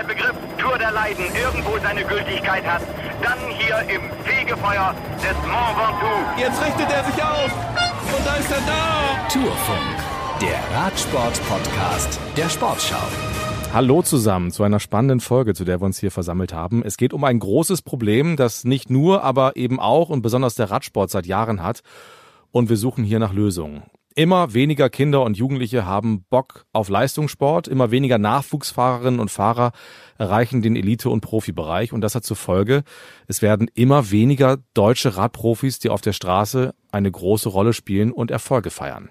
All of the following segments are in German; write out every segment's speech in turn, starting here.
der Begriff Tour der Leiden irgendwo seine Gültigkeit hat, dann hier im Fegefeuer des Mont Ventoux. Jetzt richtet er sich auf und da ist er da. Tourfunk, der Radsport-Podcast der Sportschau. Hallo zusammen zu einer spannenden Folge, zu der wir uns hier versammelt haben. Es geht um ein großes Problem, das nicht nur, aber eben auch und besonders der Radsport seit Jahren hat. Und wir suchen hier nach Lösungen. Immer weniger Kinder und Jugendliche haben Bock auf Leistungssport, immer weniger Nachwuchsfahrerinnen und Fahrer erreichen den Elite- und Profibereich und das hat zur Folge, es werden immer weniger deutsche Radprofis, die auf der Straße eine große Rolle spielen und Erfolge feiern.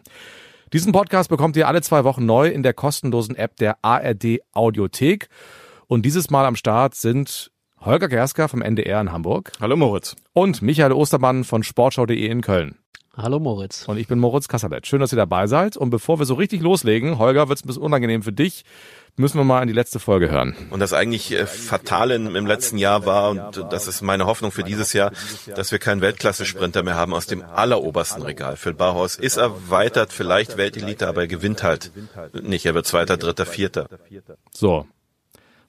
Diesen Podcast bekommt ihr alle zwei Wochen neu in der kostenlosen App der ARD Audiothek und dieses Mal am Start sind Holger Gersker vom NDR in Hamburg. Hallo Moritz. Und Michael Ostermann von sportschau.de in Köln. Hallo Moritz. Und ich bin Moritz Kasserlet. Schön, dass ihr dabei seid. Und bevor wir so richtig loslegen, Holger, wird es ein bisschen unangenehm für dich, müssen wir mal in die letzte Folge hören. Und das eigentlich äh, Fatale im letzten Jahr war, und das ist meine Hoffnung für dieses Jahr, dass wir keinen Weltklasse-Sprinter mehr haben aus dem allerobersten Regal. Phil Bauhaus ist erweitert, vielleicht Weltelite, aber er gewinnt halt nicht. Er wird Zweiter, Dritter, Vierter. So,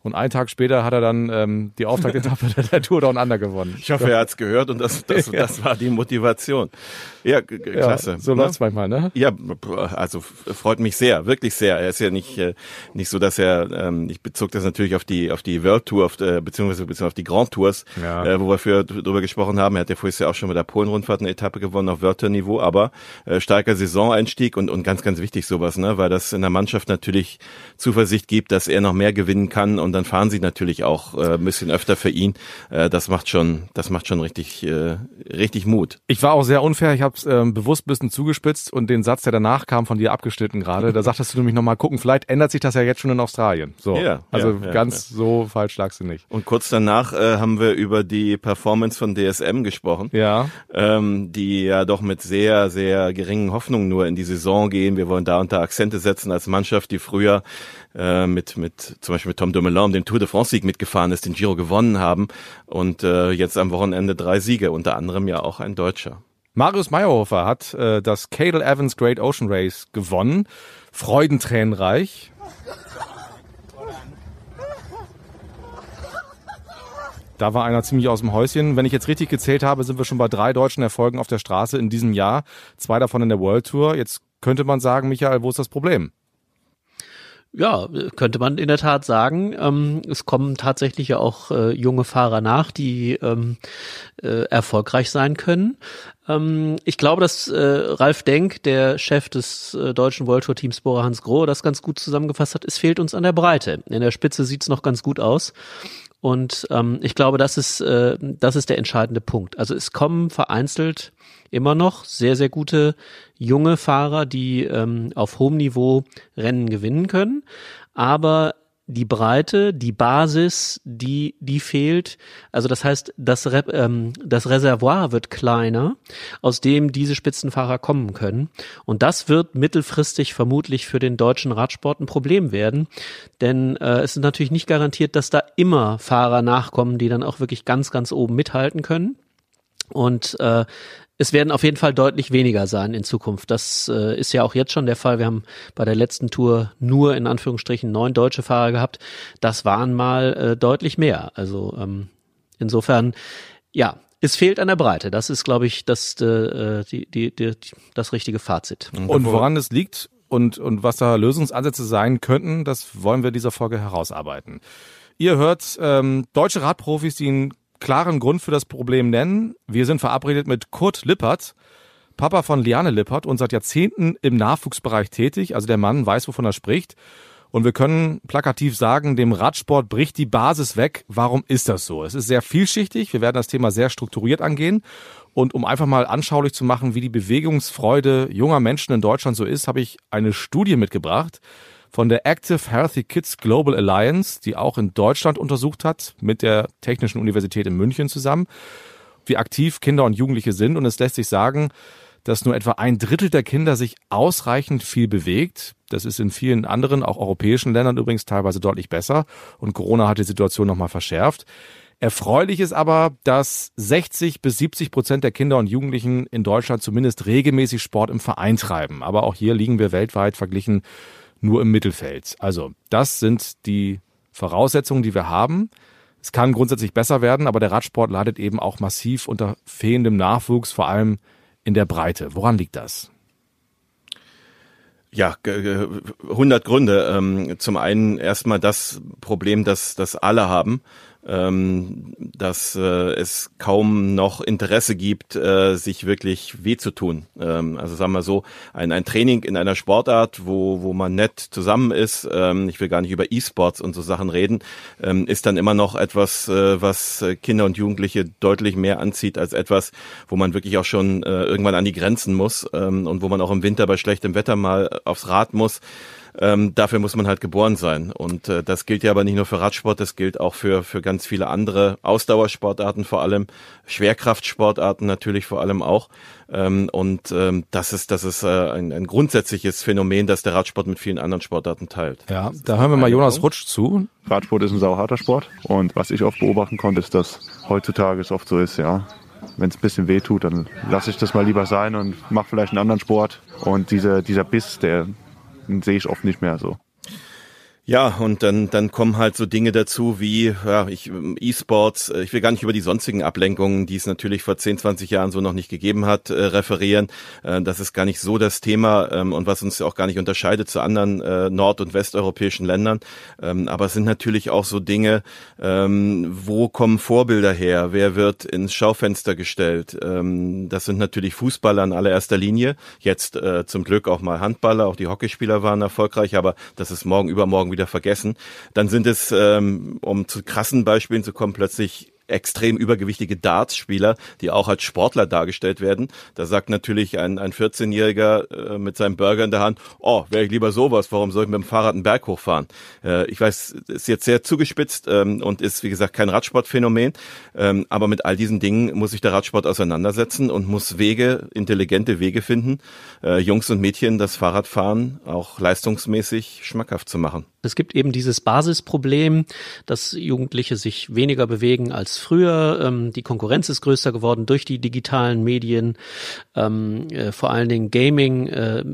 und einen Tag später hat er dann ähm, die Auftaktetappe der Tour Down Under gewonnen. Ich hoffe, er hat's gehört und das, das, ja. das war die Motivation. Ja, klasse. Ja, so ne? läuft's manchmal, ne? Ja, also freut mich sehr, wirklich sehr. Er ist ja nicht äh, nicht so, dass er, ähm, ich bezog das natürlich auf die auf die World Tour, auf, äh, beziehungsweise, beziehungsweise auf die Grand Tours, ja. äh, wo wir für, drüber gesprochen haben. Er hat ja vorher ja auch schon mit der Polen-Rundfahrt eine Etappe gewonnen auf World Tour Niveau, aber äh, starker Saisoneinstieg und und ganz ganz wichtig sowas, ne, weil das in der Mannschaft natürlich Zuversicht gibt, dass er noch mehr gewinnen kann und dann fahren sie natürlich auch äh, ein bisschen öfter für ihn. Äh, das macht schon, das macht schon richtig, äh, richtig Mut. Ich war auch sehr unfair. Ich habe es äh, bewusst ein bisschen zugespitzt und den Satz, der danach kam, von dir abgeschnitten gerade. Da sagtest du nämlich nochmal gucken. Vielleicht ändert sich das ja jetzt schon in Australien. So, ja, also ja, ganz ja. so falsch lagst du nicht. Und kurz danach äh, haben wir über die Performance von DSM gesprochen. Ja. Ähm, die ja doch mit sehr, sehr geringen Hoffnungen nur in die Saison gehen. Wir wollen da unter Akzente setzen als Mannschaft, die früher äh, mit, mit zum Beispiel mit Tom Dumoulin um den Tour de France Sieg mitgefahren ist, den Giro gewonnen haben und äh, jetzt am Wochenende drei Siege, unter anderem ja auch ein Deutscher. Marius Meyerhofer hat äh, das Cadel Evans Great Ocean Race gewonnen. Freudentränenreich. Da war einer ziemlich aus dem Häuschen. Wenn ich jetzt richtig gezählt habe, sind wir schon bei drei deutschen Erfolgen auf der Straße in diesem Jahr. Zwei davon in der World Tour. Jetzt könnte man sagen, Michael, wo ist das Problem? Ja, könnte man in der Tat sagen. Ähm, es kommen tatsächlich ja auch äh, junge Fahrer nach, die ähm, äh, erfolgreich sein können. Ähm, ich glaube, dass äh, Ralf Denk, der Chef des äh, deutschen World Tour Teams Bora Hans Grohe, das ganz gut zusammengefasst hat. Es fehlt uns an der Breite. In der Spitze sieht's noch ganz gut aus. Und ähm, ich glaube, das ist, äh, das ist der entscheidende Punkt. Also es kommen vereinzelt immer noch sehr, sehr gute junge Fahrer, die ähm, auf hohem Niveau Rennen gewinnen können. Aber die Breite, die Basis, die, die fehlt. Also das heißt, das, Re ähm, das Reservoir wird kleiner, aus dem diese Spitzenfahrer kommen können. Und das wird mittelfristig vermutlich für den deutschen Radsport ein Problem werden. Denn äh, es ist natürlich nicht garantiert, dass da immer Fahrer nachkommen, die dann auch wirklich ganz, ganz oben mithalten können. Und äh, es werden auf jeden Fall deutlich weniger sein in Zukunft. Das äh, ist ja auch jetzt schon der Fall. Wir haben bei der letzten Tour nur in Anführungsstrichen neun deutsche Fahrer gehabt. Das waren mal äh, deutlich mehr. Also ähm, insofern, ja, es fehlt an der Breite. Das ist, glaube ich, das, äh, die, die, die, das richtige Fazit. Und woran es liegt und, und was da Lösungsansätze sein könnten, das wollen wir dieser Folge herausarbeiten. Ihr hört ähm, deutsche Radprofis, die in klaren Grund für das Problem nennen. Wir sind verabredet mit Kurt Lippert, Papa von Liane Lippert und seit Jahrzehnten im Nachwuchsbereich tätig. Also der Mann weiß, wovon er spricht. Und wir können plakativ sagen, dem Radsport bricht die Basis weg. Warum ist das so? Es ist sehr vielschichtig. Wir werden das Thema sehr strukturiert angehen. Und um einfach mal anschaulich zu machen, wie die Bewegungsfreude junger Menschen in Deutschland so ist, habe ich eine Studie mitgebracht von der Active Healthy Kids Global Alliance, die auch in Deutschland untersucht hat, mit der Technischen Universität in München zusammen, wie aktiv Kinder und Jugendliche sind. Und es lässt sich sagen, dass nur etwa ein Drittel der Kinder sich ausreichend viel bewegt. Das ist in vielen anderen, auch europäischen Ländern übrigens teilweise deutlich besser. Und Corona hat die Situation nochmal verschärft. Erfreulich ist aber, dass 60 bis 70 Prozent der Kinder und Jugendlichen in Deutschland zumindest regelmäßig Sport im Verein treiben. Aber auch hier liegen wir weltweit verglichen nur im Mittelfeld. Also, das sind die Voraussetzungen, die wir haben. Es kann grundsätzlich besser werden, aber der Radsport leidet eben auch massiv unter fehlendem Nachwuchs, vor allem in der Breite. Woran liegt das? Ja, 100 Gründe. Ähm, zum einen erstmal das Problem, dass das alle haben ähm, dass äh, es kaum noch Interesse gibt, äh, sich wirklich weh zu tun. Ähm, also sagen wir so, ein, ein Training in einer Sportart, wo, wo man nett zusammen ist, ähm, ich will gar nicht über E-Sports und so Sachen reden, ähm, ist dann immer noch etwas, äh, was Kinder und Jugendliche deutlich mehr anzieht als etwas, wo man wirklich auch schon äh, irgendwann an die Grenzen muss ähm, und wo man auch im Winter bei schlechtem Wetter mal aufs Rad muss. Ähm, dafür muss man halt geboren sein. Und äh, das gilt ja aber nicht nur für Radsport, das gilt auch für, für ganz viele andere Ausdauersportarten vor allem, Schwerkraftsportarten natürlich vor allem auch. Ähm, und ähm, das ist, das ist äh, ein, ein grundsätzliches Phänomen, das der Radsport mit vielen anderen Sportarten teilt. Ja, da hören wir mal Jonas Rutsch zu. Radsport ist ein sauharter Sport. Und was ich oft beobachten konnte, ist, dass heutzutage es oft so ist, ja, wenn es ein bisschen weh tut, dann lasse ich das mal lieber sein und mache vielleicht einen anderen Sport. Und dieser, dieser Biss, der, sehe ich oft nicht mehr so. Ja, und dann, dann kommen halt so Dinge dazu wie ja, ich, E-Sports, äh, ich will gar nicht über die sonstigen Ablenkungen, die es natürlich vor 10, 20 Jahren so noch nicht gegeben hat, äh, referieren. Äh, das ist gar nicht so das Thema ähm, und was uns auch gar nicht unterscheidet zu anderen äh, nord- und westeuropäischen Ländern. Ähm, aber es sind natürlich auch so Dinge, ähm, wo kommen Vorbilder her? Wer wird ins Schaufenster gestellt? Ähm, das sind natürlich Fußballer in allererster Linie. Jetzt äh, zum Glück auch mal Handballer, auch die Hockeyspieler waren erfolgreich, aber das ist morgen, übermorgen wieder vergessen. Dann sind es, ähm, um zu krassen Beispielen zu kommen, plötzlich extrem übergewichtige Darts-Spieler, die auch als Sportler dargestellt werden. Da sagt natürlich ein, ein 14-Jähriger äh, mit seinem Burger in der Hand, oh, wäre ich lieber sowas, warum soll ich mit dem Fahrrad einen Berg hochfahren? Äh, ich weiß, ist jetzt sehr zugespitzt ähm, und ist, wie gesagt, kein Radsportphänomen, ähm, aber mit all diesen Dingen muss sich der Radsport auseinandersetzen und muss Wege, intelligente Wege finden, äh, Jungs und Mädchen das Fahrradfahren auch leistungsmäßig schmackhaft zu machen. Es gibt eben dieses Basisproblem, dass Jugendliche sich weniger bewegen als früher. Ähm, die Konkurrenz ist größer geworden durch die digitalen Medien, ähm, äh, vor allen Dingen Gaming. Äh,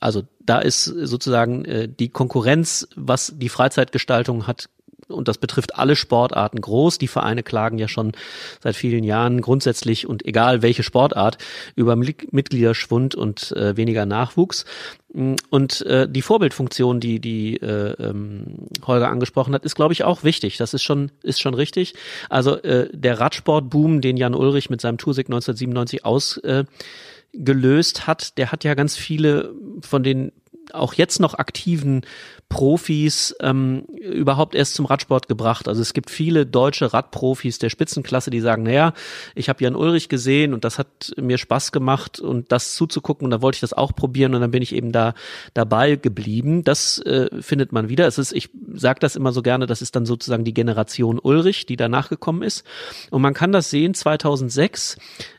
also da ist sozusagen äh, die Konkurrenz, was die Freizeitgestaltung hat, und das betrifft alle Sportarten groß. Die Vereine klagen ja schon seit vielen Jahren grundsätzlich und egal welche Sportart über Mitgliederschwund und äh, weniger Nachwuchs. Und äh, die Vorbildfunktion, die die äh, ähm, Holger angesprochen hat, ist glaube ich auch wichtig. Das ist schon ist schon richtig. Also äh, der Radsportboom, den Jan Ulrich mit seinem Toursieg 1997 ausgelöst äh, hat, der hat ja ganz viele von den auch jetzt noch aktiven Profis ähm, überhaupt erst zum Radsport gebracht. Also es gibt viele deutsche Radprofis der Spitzenklasse, die sagen, naja, ich habe Jan Ulrich gesehen und das hat mir Spaß gemacht und das zuzugucken und da wollte ich das auch probieren und dann bin ich eben da dabei geblieben. Das äh, findet man wieder. Es ist, ich sage das immer so gerne, das ist dann sozusagen die Generation Ulrich, die danach gekommen ist. Und man kann das sehen, 2006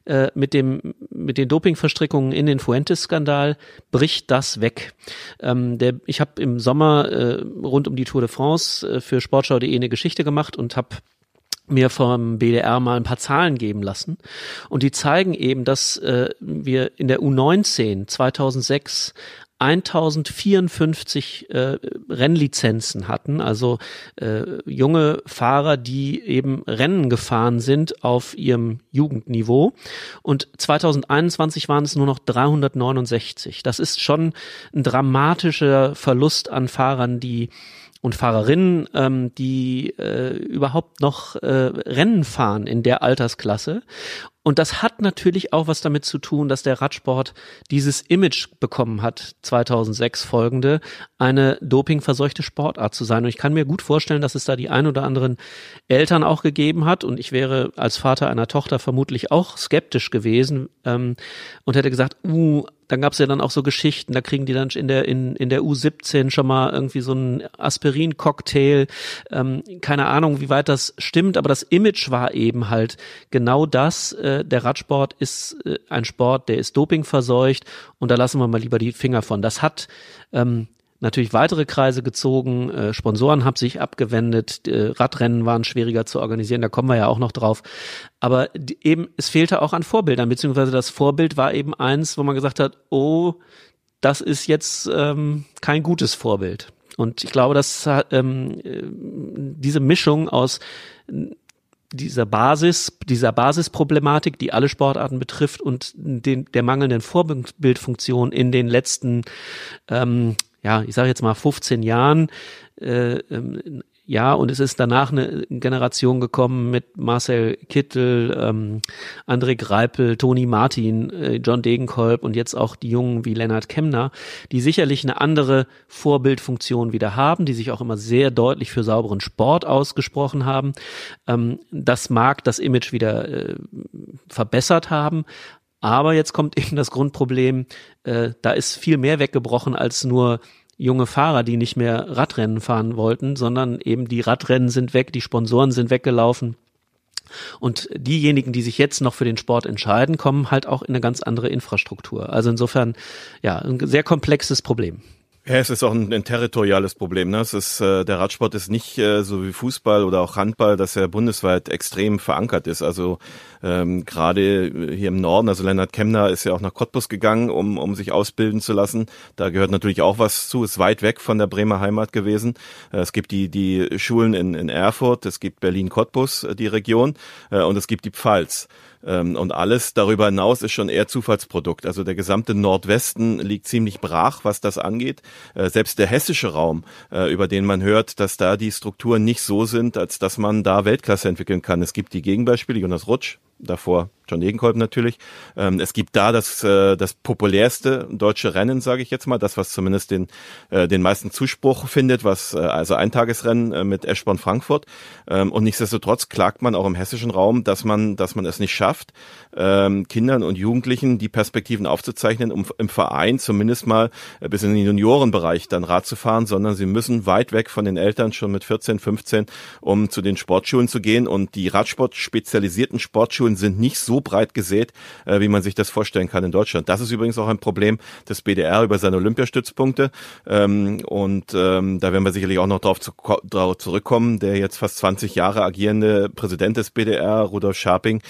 äh, mit dem mit den Dopingverstrickungen in den Fuentes-Skandal bricht das weg. Ähm, der, ich habe im Sommer äh, rund um die Tour de France äh, für Sportschau.de eine Geschichte gemacht und habe mir vom BDR mal ein paar Zahlen geben lassen. Und die zeigen eben, dass äh, wir in der U19 2006 1054 äh, Rennlizenzen hatten, also äh, junge Fahrer, die eben Rennen gefahren sind auf ihrem Jugendniveau. Und 2021 waren es nur noch 369. Das ist schon ein dramatischer Verlust an Fahrern, die und Fahrerinnen, ähm, die äh, überhaupt noch äh, Rennen fahren in der Altersklasse. Und das hat natürlich auch was damit zu tun, dass der Radsport dieses Image bekommen hat, 2006 folgende, eine dopingverseuchte Sportart zu sein. Und ich kann mir gut vorstellen, dass es da die ein oder anderen Eltern auch gegeben hat. Und ich wäre als Vater einer Tochter vermutlich auch skeptisch gewesen ähm, und hätte gesagt, uh, dann gab's ja dann auch so Geschichten, da kriegen die dann in der, in, in der U17 schon mal irgendwie so einen Aspirin-Cocktail. Ähm, keine Ahnung, wie weit das stimmt, aber das Image war eben halt genau das. Äh, der Radsport ist äh, ein Sport, der ist dopingverseucht und da lassen wir mal lieber die Finger von. Das hat ähm, natürlich weitere Kreise gezogen, äh, Sponsoren haben sich abgewendet, äh, Radrennen waren schwieriger zu organisieren, da kommen wir ja auch noch drauf. Aber eben, es fehlte auch an Vorbildern, beziehungsweise das Vorbild war eben eins, wo man gesagt hat, oh, das ist jetzt ähm, kein gutes Vorbild. und ich glaube, dass ähm, diese Mischung aus dieser Basis, dieser Basisproblematik, die alle Sportarten betrifft und den, der mangelnden Vorbildfunktion in den letzten, ähm, ja, ich sage jetzt mal 15 Jahren, äh, ähm, ja, und es ist danach eine Generation gekommen mit Marcel Kittel, ähm, André Greipel, Toni Martin, äh, John Degenkolb und jetzt auch die Jungen wie Lennart Kemner, die sicherlich eine andere Vorbildfunktion wieder haben, die sich auch immer sehr deutlich für sauberen Sport ausgesprochen haben. Ähm, das mag das Image wieder äh, verbessert haben, aber jetzt kommt eben das Grundproblem, äh, da ist viel mehr weggebrochen als nur junge Fahrer, die nicht mehr Radrennen fahren wollten, sondern eben die Radrennen sind weg, die Sponsoren sind weggelaufen. Und diejenigen, die sich jetzt noch für den Sport entscheiden, kommen halt auch in eine ganz andere Infrastruktur. Also insofern, ja, ein sehr komplexes Problem. Ja, es ist auch ein, ein territoriales Problem. Ne? Es ist, äh, der Radsport ist nicht äh, so wie Fußball oder auch Handball, dass er bundesweit extrem verankert ist. Also ähm, gerade hier im Norden, also Lennart Kemner ist ja auch nach Cottbus gegangen, um, um sich ausbilden zu lassen. Da gehört natürlich auch was zu, ist weit weg von der Bremer Heimat gewesen. Äh, es gibt die, die Schulen in, in Erfurt, es gibt Berlin-Cottbus, äh, die Region, äh, und es gibt die Pfalz. Ähm, und alles darüber hinaus ist schon eher Zufallsprodukt. Also der gesamte Nordwesten liegt ziemlich brach, was das angeht. Äh, selbst der hessische Raum, äh, über den man hört, dass da die Strukturen nicht so sind, als dass man da Weltklasse entwickeln kann. Es gibt die Gegenbeispiele, Jonas Rutsch, davor John Degenkolb natürlich. Ähm, es gibt da das, äh, das populärste deutsche Rennen, sage ich jetzt mal, das, was zumindest den, äh, den meisten Zuspruch findet, was äh, also Eintagesrennen äh, mit Eschborn Frankfurt. Ähm, und nichtsdestotrotz klagt man auch im hessischen Raum, dass man, dass man es nicht schafft, ähm, Kindern und Jugendlichen die Perspektiven aufzuzeichnen, um im Verein zumindest mal bis in den Juniorenbereich dann Rad zu fahren, sondern sie müssen weit weg von den Eltern schon mit 14, 15, um zu den Sportschulen zu gehen. Und die Radsport spezialisierten Sportschulen sind nicht so breit gesät, äh, wie man sich das vorstellen kann in Deutschland. Das ist übrigens auch ein Problem des BDR über seine Olympiastützpunkte. Ähm, und ähm, da werden wir sicherlich auch noch darauf zu, drauf zurückkommen. Der jetzt fast 20 Jahre agierende Präsident des BDR, Rudolf Scharping,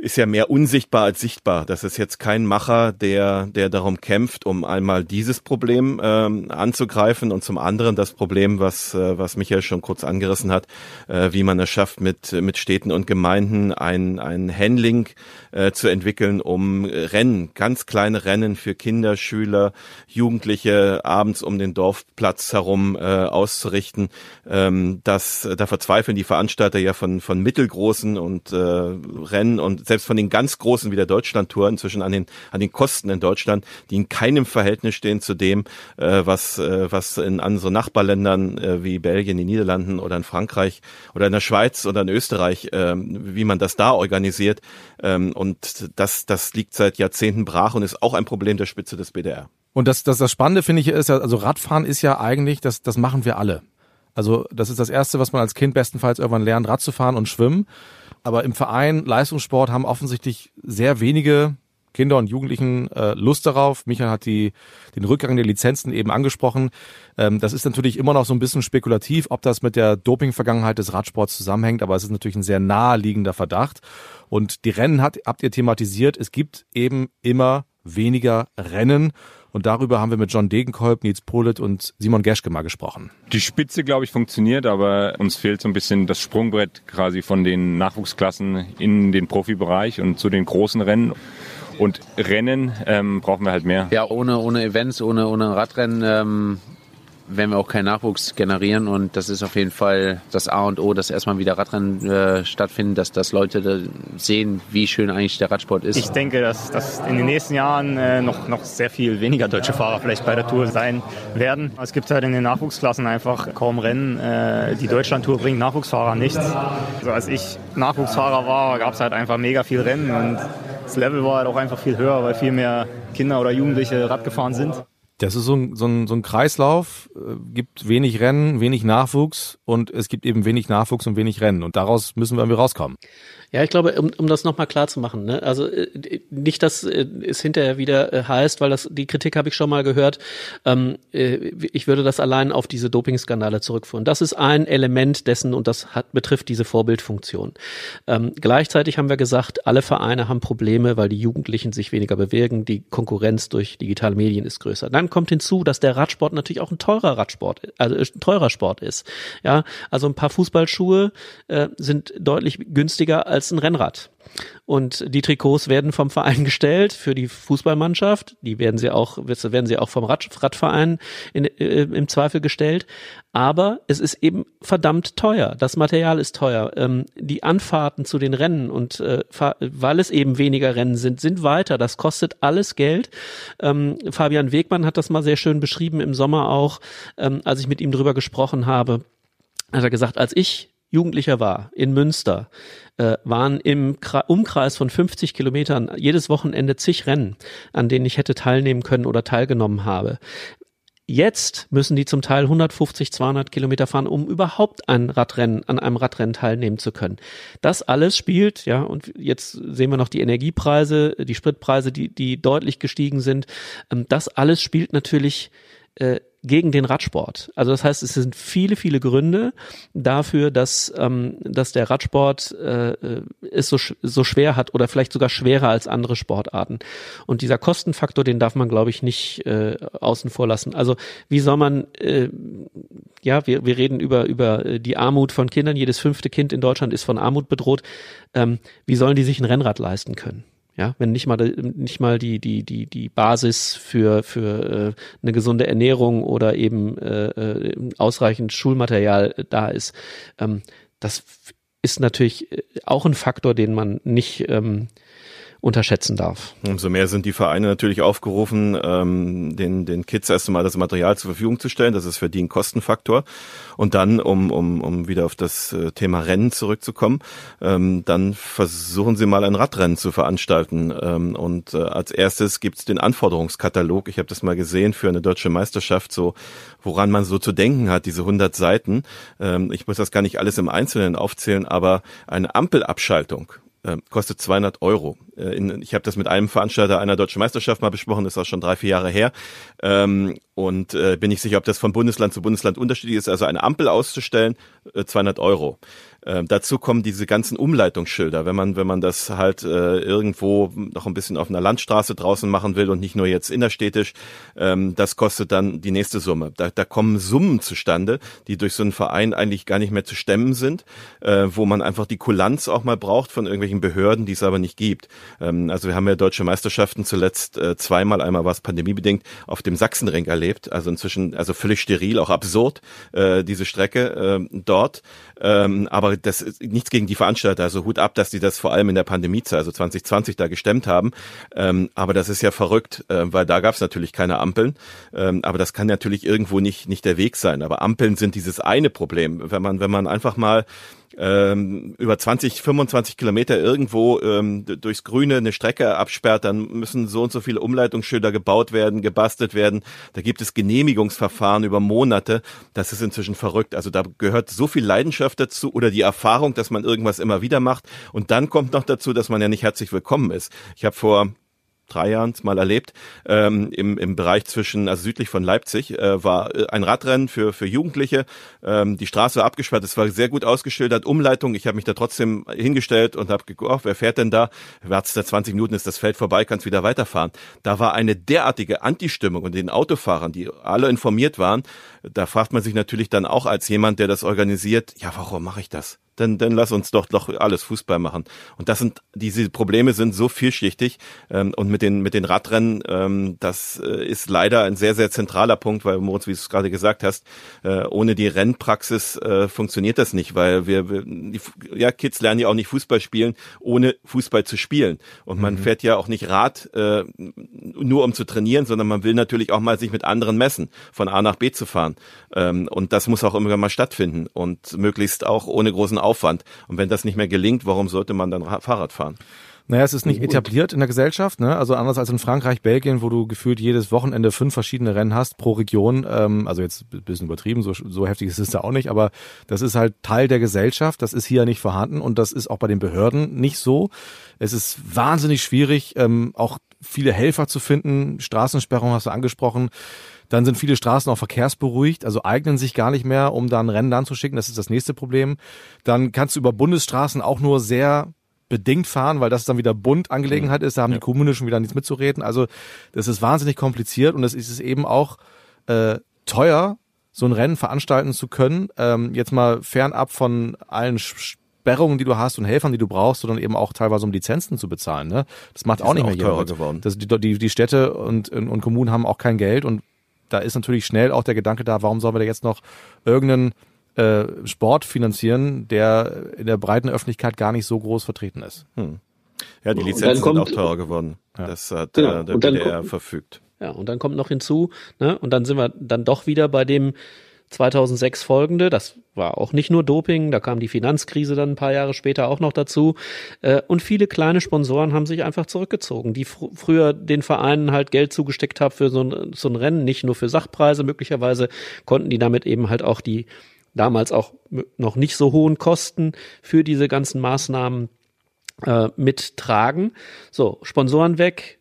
ist ja mehr unsichtbar als sichtbar. Das ist jetzt kein Macher, der, der darum kämpft, um einmal dieses Problem ähm, anzugreifen und zum anderen das Problem, was, äh, was Michael schon kurz angerissen hat, äh, wie man es schafft, mit, mit Städten und Gemeinden ein, ein Handling äh, zu entwickeln, um Rennen, ganz kleine Rennen für Kinder, Schüler, Jugendliche abends um den Dorfplatz herum äh, auszurichten. Ähm, das, da verzweifeln die Veranstalter ja von, von mittelgroßen und äh, Rennen und selbst von den ganz großen wie der Deutschland-Tour inzwischen an den, an den Kosten in Deutschland, die in keinem Verhältnis stehen zu dem, äh, was, äh, was in anderen Nachbarländern äh, wie Belgien, die Niederlanden oder in Frankreich oder in der Schweiz oder in Österreich, äh, wie man das da organisiert. Ähm, und das, das liegt seit Jahrzehnten brach und ist auch ein Problem der Spitze des BDR. Und das, das, das Spannende finde ich ist ja, also Radfahren ist ja eigentlich, das, das machen wir alle. Also das ist das Erste, was man als Kind bestenfalls irgendwann lernt, Rad zu fahren und schwimmen. Aber im Verein Leistungssport haben offensichtlich sehr wenige Kinder und Jugendlichen äh, Lust darauf. Michael hat die, den Rückgang der Lizenzen eben angesprochen. Ähm, das ist natürlich immer noch so ein bisschen spekulativ, ob das mit der Doping-Vergangenheit des Radsports zusammenhängt, aber es ist natürlich ein sehr naheliegender Verdacht. Und die Rennen hat, habt ihr thematisiert. Es gibt eben immer weniger Rennen. Und darüber haben wir mit John Degenkolb, Nils Polit und Simon Geschke mal gesprochen. Die Spitze, glaube ich, funktioniert, aber uns fehlt so ein bisschen das Sprungbrett quasi von den Nachwuchsklassen in den Profibereich und zu den großen Rennen. Und Rennen ähm, brauchen wir halt mehr. Ja, ohne, ohne Events, ohne, ohne Radrennen ähm, werden wir auch keinen Nachwuchs generieren und das ist auf jeden Fall das A und O, dass erstmal wieder Radrennen äh, stattfinden, dass, dass Leute da sehen, wie schön eigentlich der Radsport ist. Ich denke, dass, dass in den nächsten Jahren äh, noch, noch sehr viel weniger deutsche Fahrer vielleicht bei der Tour sein werden. Es gibt halt in den Nachwuchsklassen einfach kaum Rennen. Äh, die Deutschlandtour bringt Nachwuchsfahrer nichts. Also als ich Nachwuchsfahrer war, gab es halt einfach mega viel Rennen und das Level war halt auch einfach viel höher, weil viel mehr Kinder oder Jugendliche Rad gefahren sind. Das ist so ein, so ein, so ein Kreislauf, äh, gibt wenig Rennen, wenig Nachwuchs und es gibt eben wenig Nachwuchs und wenig Rennen und daraus müssen wir irgendwie rauskommen. Ja, ich glaube, um, um das nochmal klar zu machen, ne? also äh, nicht, dass äh, es hinterher wieder äh, heißt, weil das die Kritik habe ich schon mal gehört, ähm, äh, ich würde das allein auf diese Dopingskandale zurückführen. Das ist ein Element dessen und das hat, betrifft diese Vorbildfunktion. Ähm, gleichzeitig haben wir gesagt, alle Vereine haben Probleme, weil die Jugendlichen sich weniger bewegen, die Konkurrenz durch digitale Medien ist größer. Dann kommt hinzu, dass der Radsport natürlich auch ein teurer Radsport, also ein teurer Sport ist. Ja, also ein paar Fußballschuhe äh, sind deutlich günstiger als ein Rennrad. Und die Trikots werden vom Verein gestellt für die Fußballmannschaft. Die werden sie auch, werden sie auch vom Rad, Radverein in, äh, im Zweifel gestellt. Aber es ist eben verdammt teuer. Das Material ist teuer. Ähm, die Anfahrten zu den Rennen und äh, weil es eben weniger Rennen sind, sind weiter. Das kostet alles Geld. Ähm, Fabian Wegmann hat das mal sehr schön beschrieben im Sommer auch, ähm, als ich mit ihm drüber gesprochen habe. Hat er gesagt, als ich Jugendlicher war in Münster, äh, waren im Umkreis von 50 Kilometern jedes Wochenende zig Rennen, an denen ich hätte teilnehmen können oder teilgenommen habe. Jetzt müssen die zum Teil 150, 200 Kilometer fahren, um überhaupt ein Radrennen, an einem Radrennen teilnehmen zu können. Das alles spielt, ja, und jetzt sehen wir noch die Energiepreise, die Spritpreise, die, die deutlich gestiegen sind. Ähm, das alles spielt natürlich äh, gegen den Radsport. Also das heißt, es sind viele, viele Gründe dafür, dass, ähm, dass der Radsport äh, es so, so schwer hat oder vielleicht sogar schwerer als andere Sportarten. Und dieser Kostenfaktor, den darf man, glaube ich, nicht äh, außen vor lassen. Also wie soll man, äh, ja, wir, wir reden über, über die Armut von Kindern. Jedes fünfte Kind in Deutschland ist von Armut bedroht. Ähm, wie sollen die sich ein Rennrad leisten können? Ja, wenn nicht mal nicht mal die die die die Basis für für äh, eine gesunde Ernährung oder eben äh, äh ausreichend Schulmaterial da ist, ähm, das ist natürlich äh, auch ein Faktor, den man nicht ähm, unterschätzen darf. Umso mehr sind die Vereine natürlich aufgerufen, ähm, den, den Kids erst einmal das Material zur Verfügung zu stellen. Das ist für die ein Kostenfaktor. Und dann, um, um, um wieder auf das äh, Thema Rennen zurückzukommen, ähm, dann versuchen sie mal ein Radrennen zu veranstalten. Ähm, und äh, als erstes gibt's den Anforderungskatalog. Ich habe das mal gesehen für eine deutsche Meisterschaft, so woran man so zu denken hat, diese 100 Seiten. Ähm, ich muss das gar nicht alles im Einzelnen aufzählen, aber eine Ampelabschaltung äh, kostet 200 Euro. Äh, in, ich habe das mit einem Veranstalter einer deutschen Meisterschaft mal besprochen, das ist auch schon drei, vier Jahre her. Ähm, und äh, bin nicht sicher, ob das von Bundesland zu Bundesland unterschiedlich ist. Also eine Ampel auszustellen, äh, 200 Euro. Ähm, dazu kommen diese ganzen Umleitungsschilder, wenn man wenn man das halt äh, irgendwo noch ein bisschen auf einer Landstraße draußen machen will und nicht nur jetzt innerstädtisch, ähm, das kostet dann die nächste Summe. Da, da kommen Summen zustande, die durch so einen Verein eigentlich gar nicht mehr zu stemmen sind, äh, wo man einfach die Kulanz auch mal braucht von irgendwelchen Behörden, die es aber nicht gibt. Ähm, also wir haben ja deutsche Meisterschaften zuletzt äh, zweimal, einmal war es pandemiebedingt, auf dem Sachsenring erlebt. Also inzwischen, also völlig steril, auch absurd, äh, diese Strecke äh, dort. Ähm, aber das ist nichts gegen die Veranstalter. Also Hut ab, dass die das vor allem in der Pandemiezeit, also 2020, da gestemmt haben. Ähm, aber das ist ja verrückt, äh, weil da gab es natürlich keine Ampeln. Ähm, aber das kann natürlich irgendwo nicht nicht der Weg sein. Aber Ampeln sind dieses eine Problem. Wenn man wenn man einfach mal ähm, über 20, 25 Kilometer irgendwo ähm, durchs Grüne eine Strecke absperrt, dann müssen so und so viele Umleitungsschilder gebaut werden, gebastelt werden. Da gibt es Genehmigungsverfahren über Monate. Das ist inzwischen verrückt. Also da gehört so viel Leidenschaft dazu oder die Erfahrung, dass man irgendwas immer wieder macht. Und dann kommt noch dazu, dass man ja nicht herzlich willkommen ist. Ich habe vor drei Jahren mal erlebt, ähm, im, im Bereich zwischen, also südlich von Leipzig, äh, war äh, ein Radrennen für, für Jugendliche. Ähm, die Straße war abgesperrt, es war sehr gut ausgeschildert, Umleitung. Ich habe mich da trotzdem hingestellt und habe geguckt, wer fährt denn da? Wartest da 20 Minuten, ist das Feld vorbei, kannst wieder weiterfahren. Da war eine derartige Anti-Stimmung und den Autofahrern, die alle informiert waren, da fragt man sich natürlich dann auch als jemand, der das organisiert, ja, warum mache ich das? Dann, dann lass uns doch doch alles Fußball machen. Und das sind diese Probleme sind so vielschichtig ähm, und mit den mit den Radrennen, ähm, das äh, ist leider ein sehr sehr zentraler Punkt, weil Moritz, wie du es gerade gesagt hast, äh, ohne die Rennpraxis äh, funktioniert das nicht, weil wir, wir die, ja Kids lernen ja auch nicht Fußball spielen, ohne Fußball zu spielen. Und man mhm. fährt ja auch nicht Rad äh, nur um zu trainieren, sondern man will natürlich auch mal sich mit anderen messen, von A nach B zu fahren. Ähm, und das muss auch immer mal stattfinden und möglichst auch ohne großen Aufwand. Und wenn das nicht mehr gelingt, warum sollte man dann Fahrrad fahren? Naja, es ist nicht etabliert in der Gesellschaft, ne? Also anders als in Frankreich, Belgien, wo du gefühlt jedes Wochenende fünf verschiedene Rennen hast pro Region. Ähm, also jetzt ein bisschen übertrieben, so, so heftig ist es da auch nicht, aber das ist halt Teil der Gesellschaft, das ist hier nicht vorhanden und das ist auch bei den Behörden nicht so. Es ist wahnsinnig schwierig, ähm, auch viele Helfer zu finden. Straßensperrung hast du angesprochen. Dann sind viele Straßen auch verkehrsberuhigt, also eignen sich gar nicht mehr, um da ein Rennen anzuschicken. Das ist das nächste Problem. Dann kannst du über Bundesstraßen auch nur sehr bedingt fahren, weil das dann wieder Bundangelegenheit ist. Da haben Ja. die Kommunen schon wieder nichts mitzureden. Also das ist wahnsinnig kompliziert und es ist es eben auch äh, teuer, so ein Rennen veranstalten zu können. Ähm, jetzt mal fernab von allen Sperrungen, die du hast und Helfern, die du brauchst, sondern eben auch teilweise um Lizenzen zu bezahlen. Ne? Das macht Die auch nicht auch mehr teurer jemand. geworden. Das, die, die, die Städte und, und Kommunen haben auch kein Geld und da ist natürlich schnell auch der Gedanke da, warum sollen wir da jetzt noch irgendeinen äh, Sport finanzieren, der in der breiten Öffentlichkeit gar nicht so groß vertreten ist. Ja, die Lizenzen dann sind kommt- auch teurer geworden. Das hat Genau. äh, der BDR kommt- verfügt. Ja, und dann kommt noch hinzu, ne, und dann sind wir dann doch wieder bei dem 2006 folgende, das war auch nicht nur Doping, da kam die Finanzkrise dann ein paar Jahre später auch noch dazu. Äh, und viele kleine Sponsoren haben sich einfach zurückgezogen, die fr früher den Vereinen halt Geld zugesteckt haben für so ein, so ein Rennen, nicht nur für Sachpreise möglicherweise, konnten die damit eben halt auch die damals auch noch nicht so hohen Kosten für diese ganzen Maßnahmen äh, mittragen. So, Sponsoren weg,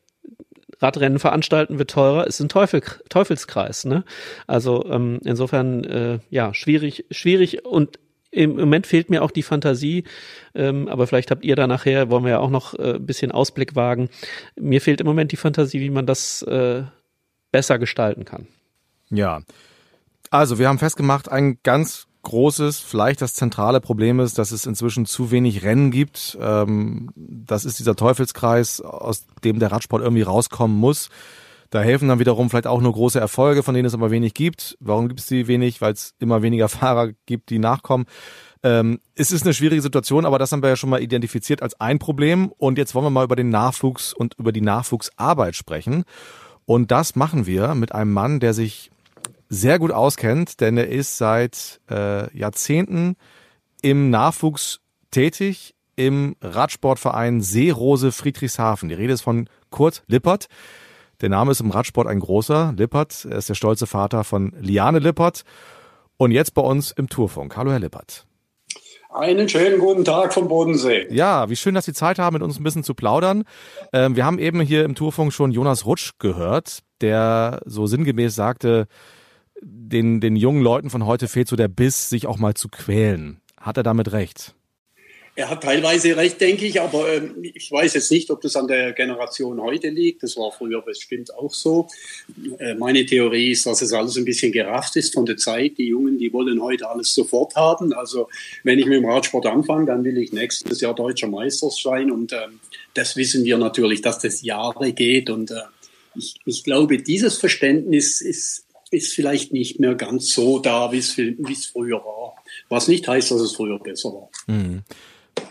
Radrennen veranstalten wird teurer, ist ein Teufel, Teufelskreis. Ne? Also ähm, insofern äh, ja schwierig, schwierig und im Moment fehlt mir auch die Fantasie, ähm, aber vielleicht habt ihr da nachher, wollen wir ja auch noch äh, ein bisschen Ausblick wagen. Mir fehlt im Moment die Fantasie, wie man das äh, besser gestalten kann. Ja. Also, wir haben festgemacht, ein ganz großes, vielleicht das zentrale Problem ist, dass es inzwischen zu wenig Rennen gibt. Ähm, das ist dieser Teufelskreis, aus dem der Radsport irgendwie rauskommen muss. Da helfen dann wiederum vielleicht auch nur große Erfolge, von denen es aber wenig gibt. Warum gibt es die wenig? Weil es immer weniger Fahrer gibt, die nachkommen. Ähm, es ist eine schwierige Situation, aber das haben wir ja schon mal identifiziert als ein Problem. Und jetzt wollen wir mal über den Nachwuchs und über die Nachwuchsarbeit sprechen. Und das machen wir mit einem Mann, der sich sehr gut auskennt, denn er ist seit äh, Jahrzehnten im Nachwuchs tätig im Radsportverein Seerose Friedrichshafen. Die Rede ist von Kurt Lippert. Der Name ist im Radsport ein großer. Lippert, er ist der stolze Vater von Liane Lippert und jetzt bei uns im Tourfunk. Hallo, Herr Lippert. Einen schönen guten Tag vom Bodensee. Ja, wie schön, dass Sie Zeit haben, mit uns ein bisschen zu plaudern. Ähm, wir haben eben hier im Tourfunk schon Jonas Rutsch gehört, der so sinngemäß sagte, den, den jungen Leuten von heute fehlt so der Biss, sich auch mal zu quälen. Hat er damit recht? Er hat teilweise recht, denke ich, aber ähm, ich weiß jetzt nicht, ob das an der Generation heute liegt. Das war früher bestimmt auch so. Äh, meine Theorie ist, dass es alles ein bisschen gerafft ist von der Zeit. Die Jungen, die wollen heute alles sofort haben. Also wenn ich mit dem Radsport anfange, dann will ich nächstes Jahr deutscher Meister sein. Und ähm, das wissen wir natürlich, dass das Jahre geht. Und äh, ich, ich glaube, dieses Verständnis ist, ist vielleicht nicht mehr ganz so da, wie es früher war. Was nicht heißt, dass es früher besser war. Mhm.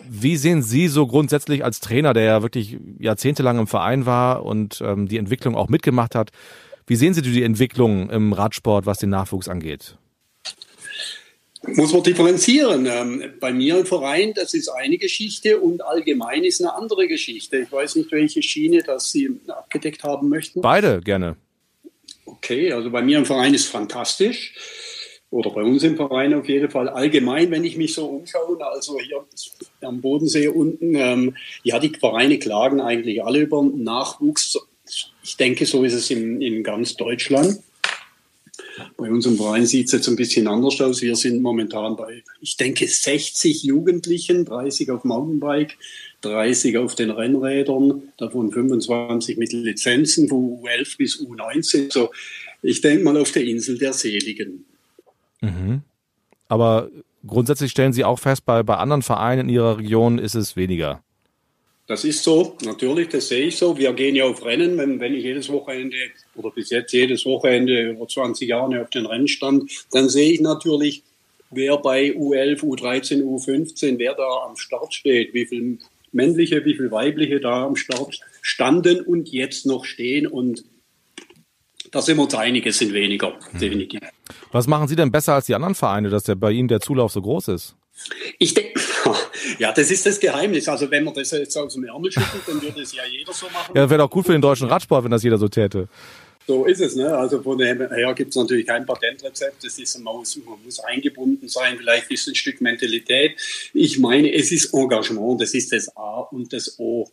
Wie sehen Sie so grundsätzlich als Trainer, der ja wirklich jahrzehntelang im Verein war und ähm, die Entwicklung auch mitgemacht hat, wie sehen Sie die Entwicklung im Radsport, was den Nachwuchs angeht? Muss man differenzieren. Ähm, bei mir im Verein, das ist eine Geschichte und allgemein ist eine andere Geschichte. Ich weiß nicht, welche Schiene das Sie abgedeckt haben möchten. Beide gerne. Okay, also bei mir im Verein ist fantastisch. Oder bei uns im Verein auf jeden Fall. Allgemein, wenn ich mich so umschaue, also hier am Bodensee unten, ähm, ja, die Vereine klagen eigentlich alle über Nachwuchs. Ich denke, so ist es in, in ganz Deutschland. Bei unserem Verein sieht es jetzt ein bisschen anders aus. Wir sind momentan bei, ich denke, 60 Jugendlichen, 30 auf Mountainbike, 30 auf den Rennrädern, davon 25 mit Lizenzen von U11 bis U19. So, ich denke mal auf der Insel der Seligen. Mhm. Aber grundsätzlich stellen Sie auch fest, bei, bei anderen Vereinen in Ihrer Region ist es weniger. Das ist so, natürlich, das sehe ich so. Wir gehen ja auf Rennen, wenn, wenn ich jedes Wochenende oder bis jetzt jedes Wochenende über 20 Jahre auf den Rennen stand, dann sehe ich natürlich, wer bei U11, U13, U15, wer da am Start steht, wie viel männliche, wie viel weibliche da am Start standen und jetzt noch stehen und da sind wir uns einig, es sind weniger, definitiv. Was machen Sie denn besser als die anderen Vereine, dass der bei Ihnen der Zulauf so groß ist? Ich denke, ja, das ist das Geheimnis. Also wenn man das jetzt aus dem Ärmel schüttelt, dann würde es ja jeder so machen. Ja, wäre doch gut für den deutschen Radsport, wenn das jeder so täte. So ist es. Ne? Also von dem her gibt es natürlich kein Patentrezept. Das ist, man, muss, man muss eingebunden sein. Vielleicht ist es ein Stück Mentalität. Ich meine, es ist Engagement. Das ist das A und das O.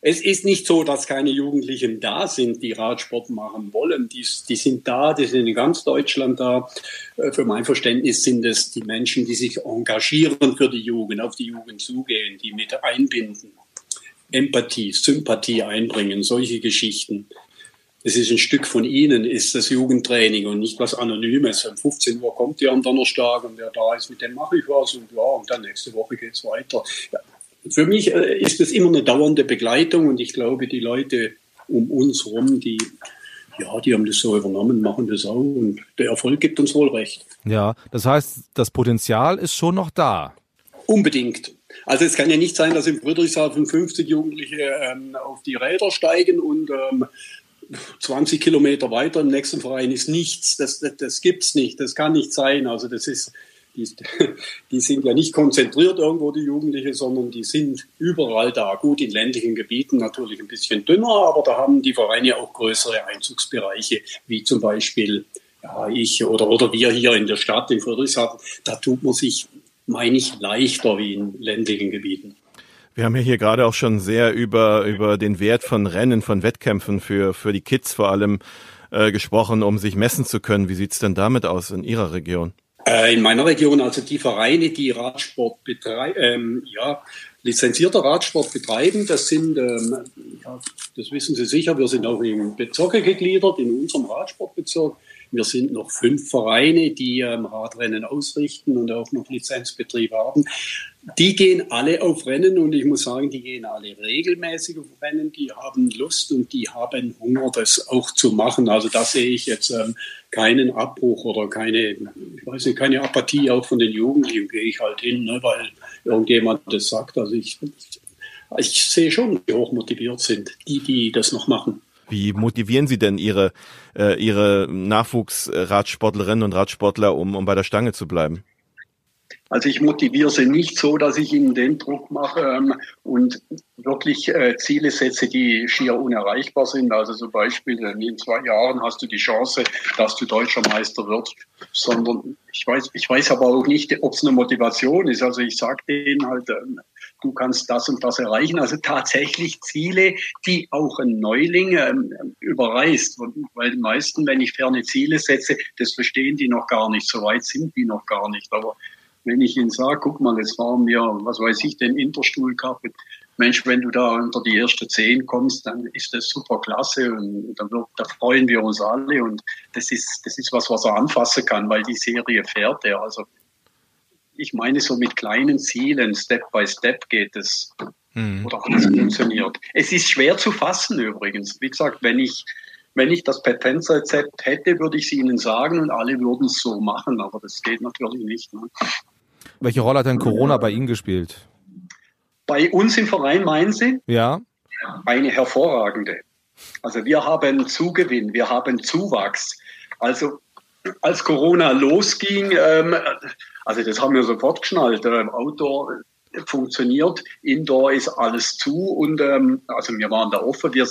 Es ist nicht so, dass keine Jugendlichen da sind, die Radsport machen wollen. Die, die sind da, die sind in ganz Deutschland da. Für mein Verständnis sind es die Menschen, die sich engagieren für die Jugend, auf die Jugend zugehen, die mit einbinden. Empathie, Sympathie einbringen, solche Geschichten. Es ist ein Stück von ihnen, ist das Jugendtraining und nicht was Anonymes. Um 15 Uhr kommt ihr am Donnerstag und wer da ist, mit dem mache ich was und ja, und dann nächste Woche geht es weiter. Ja. Für mich äh, ist das immer eine dauernde Begleitung und ich glaube, die Leute um uns herum, die ja, die haben das so übernommen, machen das auch und der Erfolg gibt uns wohl recht. Ja, das heißt, das Potenzial ist schon noch da. Unbedingt. Also es kann ja nicht sein, dass im Friedrichshafen 50 Jugendliche ähm, auf die Räder steigen und ähm, 20 Kilometer weiter im nächsten Verein ist nichts. Das, das, das gibt's nicht. Das kann nicht sein. Also das ist, die, die sind ja nicht konzentriert irgendwo, die Jugendlichen, sondern die sind überall da. Gut, in ländlichen Gebieten natürlich ein bisschen dünner, aber da haben die Vereine auch größere Einzugsbereiche, wie zum Beispiel ja, ich oder, oder wir hier in der Stadt, in Friedrichshafen. Da tut man sich, meine ich, leichter wie in ländlichen Gebieten. Wir haben ja hier gerade auch schon sehr über, über den Wert von Rennen, von Wettkämpfen für, für die Kids vor allem äh, gesprochen, um sich messen zu können. Wie sieht's denn damit aus in Ihrer Region? Äh, in meiner Region, also die Vereine, die Radsport betreiben, ähm, ja, lizenzierter Radsport betreiben, das sind, ähm, ja, das wissen Sie sicher, wir sind auch in Bezirke gegliedert, in unserem Radsportbezirk. Wir sind noch fünf Vereine, die ähm, Radrennen ausrichten und auch noch Lizenzbetrieb haben. Die gehen alle auf Rennen und ich muss sagen, die gehen alle regelmäßig auf Rennen. Die haben Lust und die haben Hunger, das auch zu machen. Also da sehe ich jetzt ähm, keinen Abbruch oder keine, ich weiß nicht, keine Apathie auch von den Jugendlichen. Gehe ich halt hin, ne, weil irgendjemand das sagt. Also ich, ich sehe schon, wie hoch motiviert sind, die, die das noch machen. Wie motivieren Sie denn Ihre, äh, Ihre Nachwuchsradsportlerinnen und Radsportler, um, um bei der Stange zu bleiben? Also ich motiviere sie nicht so, dass ich ihnen den Druck mache ähm, und wirklich äh, Ziele setze, die schier unerreichbar sind. Also zum Beispiel in zwei Jahren hast du die Chance, dass du deutscher Meister wirst, sondern ich weiß, ich weiß aber auch nicht, ob es eine Motivation ist. Also ich sage denen halt, ähm, du kannst das und das erreichen. Also tatsächlich Ziele, die auch ein Neuling ähm, überreißt. Weil die meisten, wenn ich ferne Ziele setze, das verstehen die noch gar nicht. So weit sind die noch gar nicht. Aber wenn ich Ihnen sage, guck mal, jetzt fahren wir, was weiß ich, den Interstuhl Cup. Mensch, wenn du da unter die erste zehn kommst, dann ist das super klasse und dann da freuen wir uns alle und das ist, das ist was, was er anfassen kann, weil die Serie fährt er. Also ich meine, so mit kleinen Zielen, Step by Step geht es mhm. oder hat es funktioniert. Es ist schwer zu fassen übrigens. Wie gesagt, wenn ich wenn ich das Patentrezept hätte, würde ich es Ihnen sagen und alle würden es so machen, aber das geht natürlich nicht. Ne? Welche Rolle hat denn Corona bei Ihnen gespielt? Bei uns im Verein meinen Sie? Ja. Eine hervorragende. Also wir haben Zugewinn, wir haben Zuwachs. Also als Corona losging, ähm, also das haben wir sofort geschnallt. Äh, Outdoor funktioniert, Indoor ist alles zu und ähm, also wir waren da offen, wir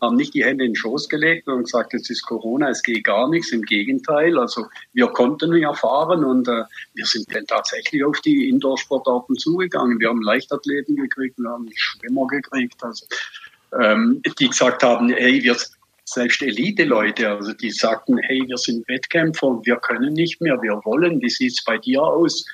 haben nicht die Hände in den Schoß gelegt und gesagt, es ist Corona, es geht gar nichts. Im Gegenteil, also wir konnten ja fahren und äh, wir sind dann tatsächlich auf die Indoor-Sportarten zugegangen. Wir haben Leichtathleten gekriegt, wir haben Schwimmer gekriegt, also ähm, die gesagt haben, hey, wir selbst Elite-Leute, also die sagten, hey, wir sind Wettkämpfer, wir können nicht mehr, wir wollen, wie sieht's bei dir aus?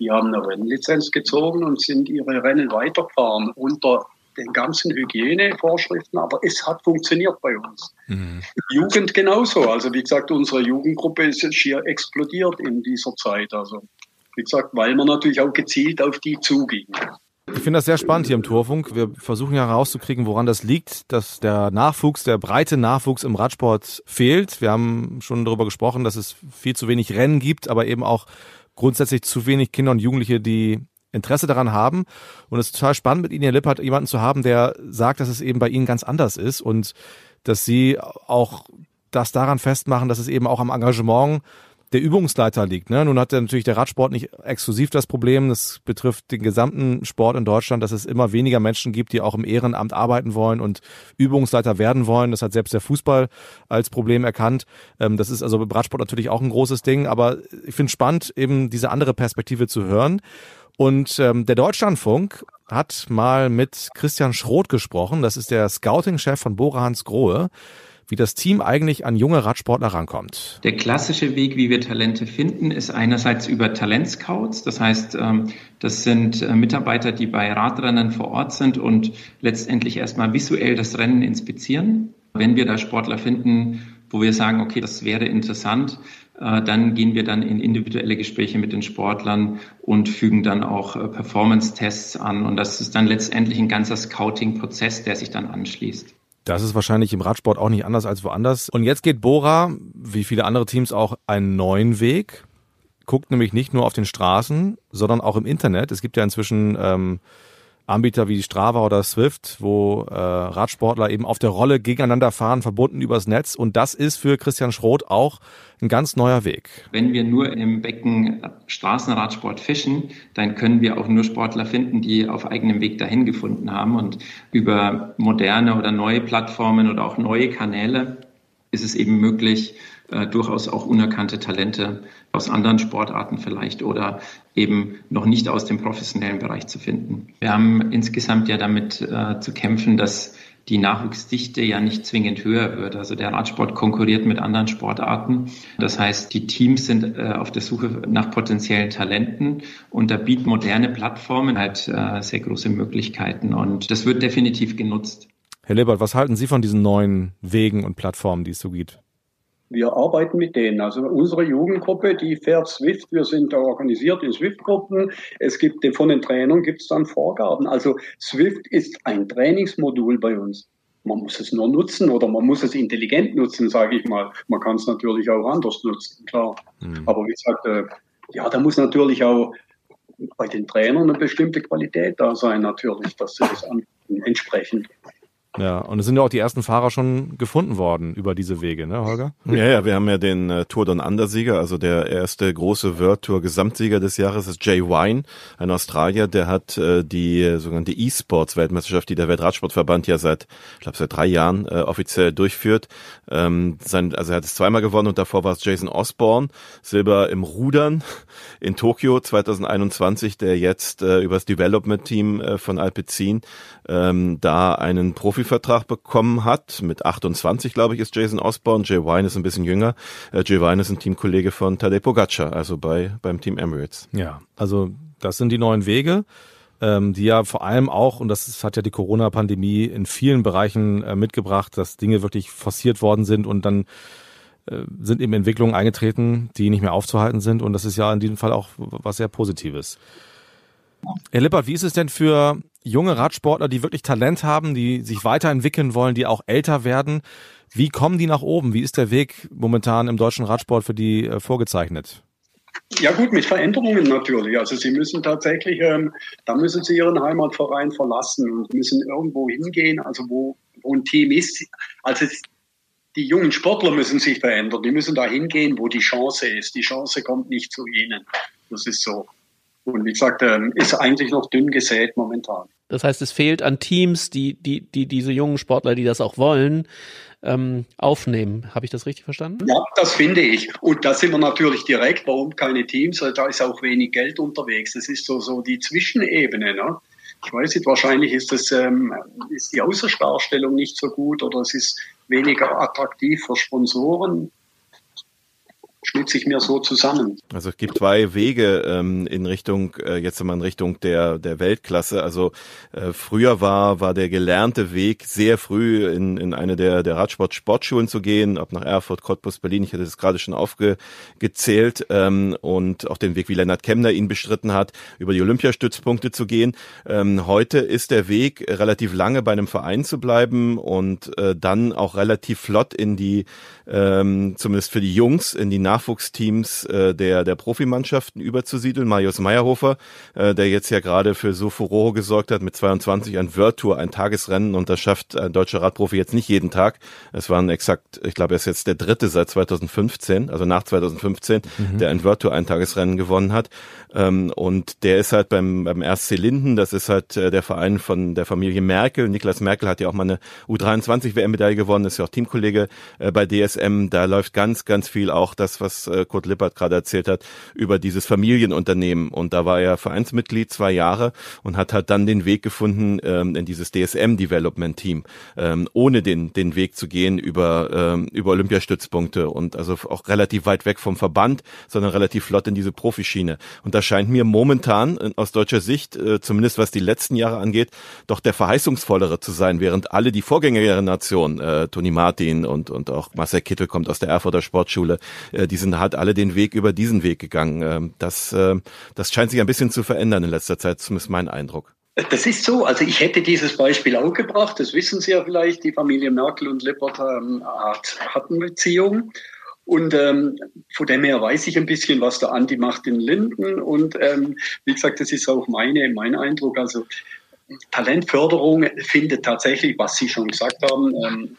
Die haben eine Rennlizenz gezogen und sind ihre Rennen weitergefahren unter den ganzen Hygienevorschriften, aber es hat funktioniert bei uns. Mhm. Jugend genauso. Also wie gesagt, unsere Jugendgruppe ist schier explodiert in dieser Zeit. Also wie gesagt, weil man natürlich auch gezielt auf die zuging. Ich finde das sehr spannend hier im Torfunk. Wir versuchen ja herauszukriegen, woran das liegt, dass der Nachwuchs, der breite Nachwuchs im Radsport fehlt. Wir haben schon darüber gesprochen, dass es viel zu wenig Rennen gibt, aber eben auch grundsätzlich zu wenig Kinder und Jugendliche, die Interesse daran haben. Und es ist total spannend, mit Ihnen, Herr Lippert, jemanden zu haben, der sagt, dass es eben bei Ihnen ganz anders ist und dass Sie auch das daran festmachen, dass es eben auch am Engagement der Übungsleiter liegt. Ne? Nun hat natürlich der Radsport nicht exklusiv das Problem. Das betrifft den gesamten Sport in Deutschland, dass es immer weniger Menschen gibt, die auch im Ehrenamt arbeiten wollen und Übungsleiter werden wollen. Das hat selbst der Fußball als Problem erkannt. Ähm, das ist also im Radsport natürlich auch ein großes Ding. Aber ich finde spannend, eben diese andere Perspektive zu hören. Und ähm, der Deutschlandfunk hat mal mit Christian Schroth gesprochen. Das ist der Scouting-Chef von Bora Hans Grohe. Wie das Team eigentlich an junge Radsportler rankommt. Der klassische Weg, wie wir Talente finden, ist einerseits über Talentscouts. Das heißt, ähm, das sind äh, Mitarbeiter, die bei Radrennen vor Ort sind und letztendlich erstmal visuell das Rennen inspizieren. Wenn wir da Sportler finden, wo wir sagen, okay, das wäre interessant, äh, dann gehen wir dann in individuelle Gespräche mit den Sportlern und fügen dann auch äh, Performance-Tests an. Und das ist dann letztendlich ein ganzer Scouting-Prozess, der sich dann anschließt. Das ist wahrscheinlich im Radsport auch nicht anders als woanders. Und jetzt geht Bora, wie viele andere Teams auch, einen neuen Weg. Guckt nämlich nicht nur auf den Straßen, sondern auch im Internet. Es gibt ja inzwischen ähm, Anbieter wie Strava oder Swift, wo äh, Radsportler eben auf der Rolle gegeneinander fahren, verbunden übers Netz. Und das ist für Christian Schroth auch ein ganz neuer Weg. Wenn wir nur im Becken Straßenradsport fischen, dann können wir auch nur Sportler finden, die auf eigenem Weg dahin gefunden haben. Und über moderne oder neue Plattformen oder auch neue Kanäle ist es eben möglich, äh, durchaus auch unerkannte Talente aus anderen Sportarten vielleicht oder eben noch nicht aus dem professionellen Bereich zu finden. Wir haben insgesamt ja damit äh, zu kämpfen, dass die Nachwuchsdichte ja nicht zwingend höher wird. Also der Radsport konkurriert mit anderen Sportarten. Das heißt, die Teams sind äh, auf der Suche nach potenziellen Talenten und da bieten moderne Plattformen halt äh, sehr große Möglichkeiten und das wird definitiv genutzt. Herr Lebert, was halten Sie von diesen neuen Wegen und Plattformen, die es so gibt? Wir arbeiten mit denen. Also unsere Jugendgruppe, die fährt Swift. Wir sind da organisiert in Swift-Gruppen. Es gibt von den Trainern gibt es dann Vorgaben. Also Swift ist ein Trainingsmodul bei uns. Man muss es nur nutzen oder man muss es intelligent nutzen, sage ich mal. Man kann es natürlich auch anders nutzen, klar. Mhm. Aber wie gesagt, äh, ja, da muss natürlich auch bei den Trainern eine bestimmte Qualität da sein, natürlich, dass sie das entsprechend. Ja, und es sind ja auch die ersten Fahrer schon gefunden worden über diese Wege, ne, Holger? Ja, ja, wir haben ja den äh, Tour Down Under Sieger, also der erste große World Tour Gesamtsieger des Jahres ist Jay Wine, ein Australier, der hat äh, die äh, sogenannte E-Sports Weltmeisterschaft, die der Weltradsportverband ja seit, ich glaube, seit drei Jahren äh, offiziell durchführt. Ähm, sein, also er hat es zweimal gewonnen und davor war es Jason Osborne, Silber im Rudern in Tokio 2021, der jetzt äh, über das Development Team äh, von Alpecin ähm, da einen Profivertrag bekommen hat. Mit 28, glaube ich, ist Jason Osborne. Jay Wine ist ein bisschen jünger. Äh, Jay Wine ist ein Teamkollege von Tadej Pogacar, also bei beim Team Emirates. Ja, also das sind die neuen Wege ähm, die ja vor allem auch, und das hat ja die Corona-Pandemie in vielen Bereichen äh, mitgebracht, dass Dinge wirklich forciert worden sind und dann äh, sind eben Entwicklungen eingetreten, die nicht mehr aufzuhalten sind. Und das ist ja in diesem Fall auch was sehr Positives. Herr Lippert, wie ist es denn für junge Radsportler, die wirklich Talent haben, die sich weiterentwickeln wollen, die auch älter werden? Wie kommen die nach oben? Wie ist der Weg momentan im deutschen Radsport für die äh, vorgezeichnet? Ja gut, mit Veränderungen natürlich. Also sie müssen tatsächlich, ähm, da müssen sie ihren Heimatverein verlassen und müssen irgendwo hingehen, also wo, wo ein Team ist. Also die jungen Sportler müssen sich verändern. Die müssen da hingehen, wo die Chance ist. Die Chance kommt nicht zu ihnen. Das ist so. Und wie gesagt, ähm, ist eigentlich noch dünn gesät momentan. Das heißt, es fehlt an Teams, die, die, die diese jungen Sportler, die das auch wollen, ähm, aufnehmen. Habe ich das richtig verstanden? Ja, das finde ich. Und da sind wir natürlich direkt. Warum keine Teams? Da ist auch wenig Geld unterwegs. Das ist so, so die Zwischenebene. Ne? Ich weiß nicht, wahrscheinlich ist, das, ähm, ist die Außerstarstellung nicht so gut oder es ist weniger attraktiv für Sponsoren schnitze ich mir so zusammen. Also es gibt zwei Wege ähm, in Richtung, äh, jetzt einmal in Richtung der, der Weltklasse. Also äh, früher war, war der gelernte Weg, sehr früh in, in eine der, der Radsport-Sportschulen zu gehen, ob nach Erfurt, Cottbus, Berlin, ich hatte das gerade schon aufgezählt, ähm, und auch den Weg, wie Lennart Kemner ihn bestritten hat, über die Olympiastützpunkte zu gehen. Ähm, heute ist der Weg, relativ lange bei einem Verein zu bleiben und äh, dann auch relativ flott in die, ähm, zumindest für die Jungs, in die Nachwuchsteams äh, der, der Profimannschaften überzusiedeln. Marius Meyerhofer, äh, der jetzt ja gerade für so Furore gesorgt hat mit 22 ein World Tour, ein Tagesrennen und das schafft ein deutscher Radprofi jetzt nicht jeden Tag. Es waren exakt, ich glaube, er ist jetzt der dritte seit 2015, also nach 2015, mhm. der ein World Tour Eintagesrennen gewonnen hat. Ähm, und der ist halt beim, beim RC Linden, das ist halt äh, der Verein von der Familie Merkel. Niklas Merkel hat ja auch mal eine U23 WM-Medaille gewonnen, ist ja auch Teamkollege äh, bei DSM. Da läuft ganz, ganz viel auch das, was äh, Kurt Lippert gerade erzählt hat, über dieses Familienunternehmen. Und da war er Vereinsmitglied zwei Jahre und hat halt dann den Weg gefunden ähm, in dieses DSM-Development-Team, ähm, ohne den, den Weg zu gehen über, ähm, über Olympiastützpunkte und also auch relativ weit weg vom Verband, sondern relativ flott in diese Profischiene. Und da scheint mir momentan äh, aus deutscher Sicht, äh, zumindest was die letzten Jahre angeht, doch der verheißungsvollere zu sein, während alle die Vorgängergeneration, äh, Toni Martin und, und auch Marcel Kittel kommt aus der Erfurter Sportschule, äh, die sind halt alle den Weg über diesen Weg gegangen. Ähm, das, äh, das scheint sich ein bisschen zu verändern in letzter Zeit, zumindest mein Eindruck. Das ist so. Also ich hätte dieses Beispiel auch gebracht. Das wissen Sie ja vielleicht. Die Familie Merkel und Lippert ähm, hat, hatten Beziehungen. Und ähm, von dem her weiß ich ein bisschen, was der Andi macht in Linden. Und ähm, wie gesagt, das ist auch meine, mein Eindruck. Also Talentförderung findet tatsächlich, was Sie schon gesagt haben, ähm,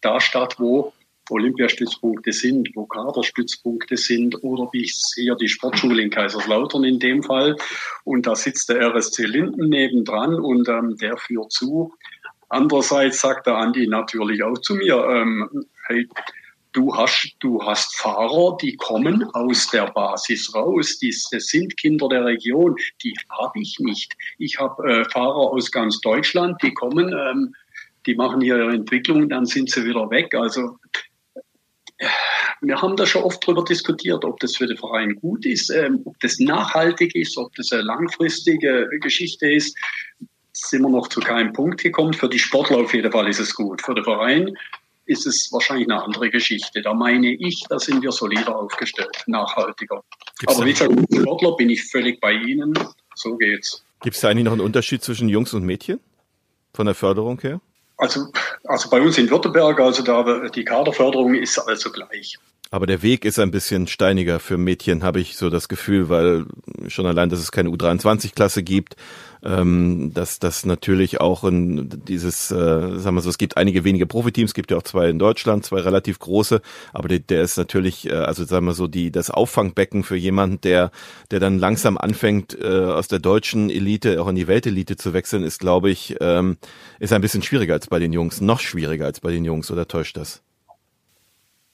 da statt, wo Olympiastützpunkte sind, wo Kaderstützpunkte sind oder wie ich sehe, die Sportschule in Kaiserslautern in dem Fall. Und da sitzt der RSC Linden nebendran und ähm, der führt zu. Andererseits sagt der Andi natürlich auch zu mir, ähm, hey, du hast, du hast Fahrer, die kommen aus der Basis raus, die, das sind Kinder der Region, die habe ich nicht. Ich habe äh, Fahrer aus ganz Deutschland, die kommen, ähm, die machen hier ihre Entwicklung, dann sind sie wieder weg. Also wir haben da schon oft darüber diskutiert, ob das für den Verein gut ist, ähm, ob das nachhaltig ist, ob das eine langfristige Geschichte ist. Sind wir noch zu keinem Punkt gekommen. Für die Sportler auf jeden Fall ist es gut. Für den Verein ist es wahrscheinlich eine andere Geschichte. Da meine ich, da sind wir solider aufgestellt, nachhaltiger. Gibt's Aber wie gesagt, als Sportler bin ich völlig bei Ihnen. So geht's. Gibt es da eigentlich noch einen Unterschied zwischen Jungs und Mädchen? Von der Förderung her? Also, also bei uns in Württemberg, also da die Kaderförderung ist also gleich. Aber der Weg ist ein bisschen steiniger für Mädchen, habe ich so das Gefühl, weil schon allein, dass es keine U23-Klasse gibt, ähm, dass das natürlich auch in dieses, äh, sagen wir so, es gibt einige wenige Profiteams, gibt ja auch zwei in Deutschland, zwei relativ große, aber der, der ist natürlich, äh, also sagen wir so, die das Auffangbecken für jemanden, der, der dann langsam anfängt, äh, aus der deutschen Elite auch in die Weltelite zu wechseln, ist, glaube ich, ähm, ist ein bisschen schwieriger als bei den Jungs, noch schwieriger als bei den Jungs, oder täuscht das?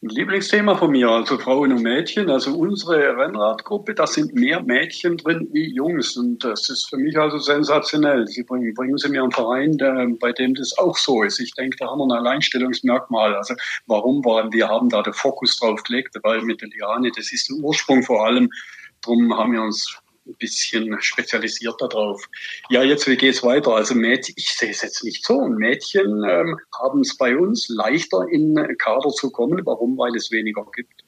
Ein Lieblingsthema von mir, also Frauen und Mädchen. Also unsere Rennradgruppe, da sind mehr Mädchen drin wie Jungs. Und das ist für mich also sensationell. Sie bringen, bringen Sie mir einen Verein, der, bei dem das auch so ist. Ich denke, da haben wir ein Alleinstellungsmerkmal. Also warum waren wir haben da den Fokus drauf gelegt, weil mit der Liane, das ist der Ursprung vor allem. Drum haben wir uns ein bisschen spezialisierter drauf. Ja, jetzt, wie geht's weiter? Also Mädchen, ich sehe es jetzt nicht so. Mädchen ähm, haben es bei uns leichter in Kader zu kommen. Warum? Weil es weniger gibt.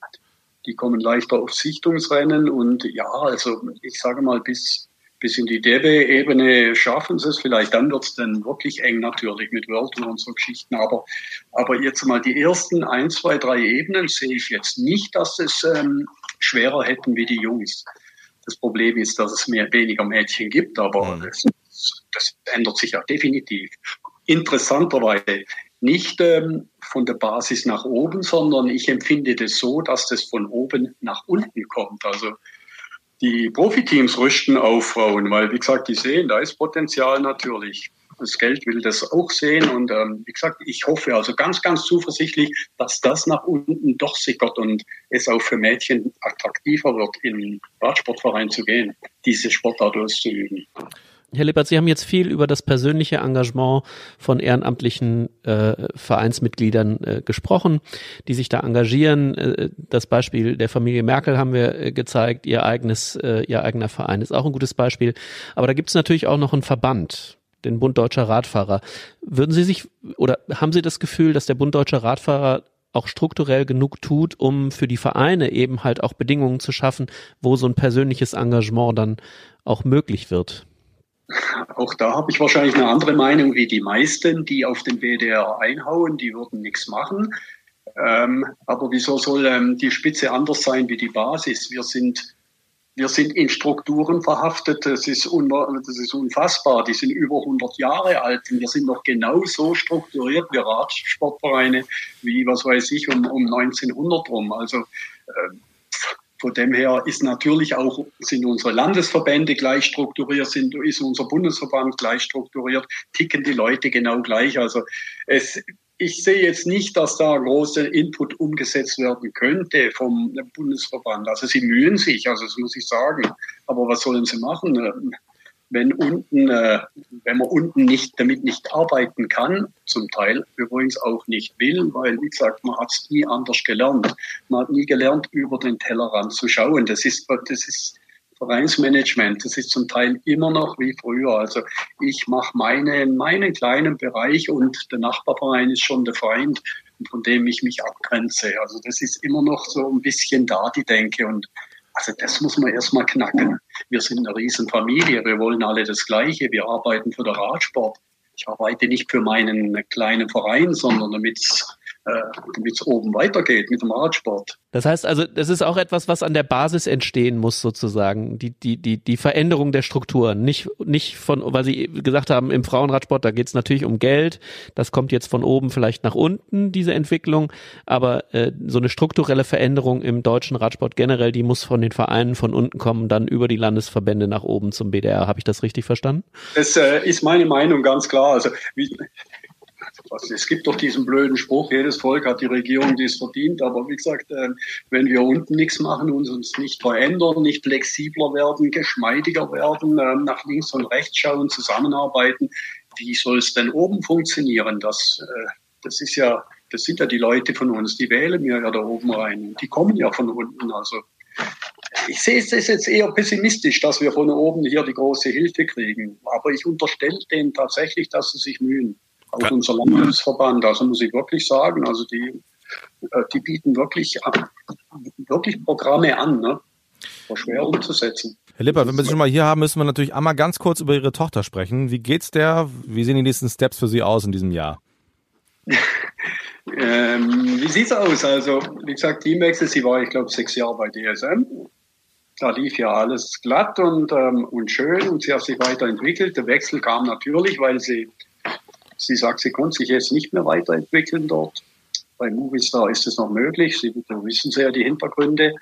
Die kommen leichter auf Sichtungsrennen und ja, also ich sage mal, bis, bis in die DB-Ebene schaffen sie es vielleicht. Dann wird es dann wirklich eng natürlich mit World und so Geschichten. Aber, aber jetzt mal die ersten ein, zwei, drei Ebenen sehe ich jetzt nicht, dass es ähm, schwerer hätten wie die Jungs. Das Problem ist, dass es mehr, weniger Mädchen gibt, aber mhm. das, das, ändert sich ja definitiv. Interessanterweise nicht ähm, von der Basis nach oben, sondern ich empfinde das so, dass das von oben nach unten kommt. Also die Profiteams rüsten auf Frauen, weil wie gesagt, die sehen, da ist Potenzial natürlich das Geld will das auch sehen. Und ähm, wie gesagt, ich hoffe also ganz, ganz zuversichtlich, dass das nach unten doch sickert und es auch für Mädchen attraktiver wird, in Radsportverein zu gehen, diese Sportart auszuüben. Herr Lippert, Sie haben jetzt viel über das persönliche Engagement von ehrenamtlichen äh, Vereinsmitgliedern äh, gesprochen, die sich da engagieren. Äh, das Beispiel der Familie Merkel haben wir äh, gezeigt. Ihr eigenes, äh, ihr eigener Verein ist auch ein gutes Beispiel. Aber da gibt es natürlich auch noch einen Verband, den Bund Deutscher Radfahrer. Würden Sie sich oder haben Sie das Gefühl, dass der Bund Deutscher Radfahrer auch strukturell genug tut, um für die Vereine eben halt auch Bedingungen zu schaffen, wo so ein persönliches Engagement dann auch möglich wird? Auch da habe ich wahrscheinlich eine andere Meinung wie die meisten, die auf den BDR einhauen, die würden nichts machen. Ähm, aber wieso soll ähm, die Spitze anders sein wie die Basis? Wir sind wir sind in Strukturen verhaftet, das ist, das ist unfassbar. Die sind über 100 Jahre alt und wir sind noch genauso strukturiert wie Radsportvereine wie, was weiß ich, um, um 1900 rum. Also äh, von dem her ist natürlich auch, sind unsere Landesverbände gleich strukturiert, sind, ist unser Bundesverband gleich strukturiert, ticken die Leute genau gleich. Also es, ich sehe jetzt nicht, dass da großer Input umgesetzt werden könnte vom Bundesverband. Also sie mühen sich, also das muss ich sagen. Aber was sollen sie machen? wenn unten, äh, wenn man unten nicht damit nicht arbeiten kann, zum Teil übrigens auch nicht will, weil wie gesagt, man hat es nie anders gelernt. Man hat nie gelernt, über den Tellerrand zu schauen. Das ist, das ist Vereinsmanagement. Das ist zum Teil immer noch wie früher. Also ich mache meine, meinen kleinen Bereich und der Nachbarverein ist schon der Feind, von dem ich mich abgrenze. Also das ist immer noch so ein bisschen da, die Denke. Und also das muss man erstmal knacken. Wir sind eine Riesenfamilie, wir wollen alle das Gleiche, wir arbeiten für den Radsport. Ich arbeite nicht für meinen kleinen Verein, sondern damit es damit es oben weitergeht mit dem Radsport. Das heißt also, das ist auch etwas, was an der Basis entstehen muss, sozusagen. Die, die, die, die Veränderung der Strukturen. Nicht, nicht von, weil Sie gesagt haben, im Frauenradsport, da geht es natürlich um Geld. Das kommt jetzt von oben vielleicht nach unten, diese Entwicklung. Aber äh, so eine strukturelle Veränderung im deutschen Radsport generell, die muss von den Vereinen von unten kommen, dann über die Landesverbände nach oben zum BDR. Habe ich das richtig verstanden? Das äh, ist meine Meinung ganz klar. Also wie, es gibt doch diesen blöden Spruch, jedes Volk hat die Regierung, die es verdient. Aber wie gesagt, äh, wenn wir unten nichts machen und uns nicht verändern, nicht flexibler werden, geschmeidiger werden, äh, nach links und rechts schauen, zusammenarbeiten, wie soll es denn oben funktionieren? Das, äh, das ist ja, das sind ja die Leute von uns, die wählen mir ja da oben rein. Die kommen ja von unten. Also ich sehe es jetzt eher pessimistisch, dass wir von oben hier die große Hilfe kriegen. Aber ich unterstelle denen tatsächlich, dass sie sich mühen auch Kann unser Landesverband. Also muss ich wirklich sagen, also die, äh, die bieten wirklich, wirklich Programme an, ne? War schwer umzusetzen. Herr Lippert, wenn wir Sie schon mal hier haben, müssen wir natürlich einmal ganz kurz über Ihre Tochter sprechen. Wie geht's der? Wie sehen die nächsten Steps für Sie aus in diesem Jahr? ähm, wie sieht's aus? Also, wie gesagt, Teamwechsel, sie war, ich glaube, sechs Jahre bei DSM. Da lief ja alles glatt und, ähm, und schön und sie hat sich weiterentwickelt. Der Wechsel kam natürlich, weil sie Sie sagt, sie konnte sich jetzt nicht mehr weiterentwickeln dort. Bei Movistar ist es noch möglich. Sie wissen Sie ja die Hintergründe,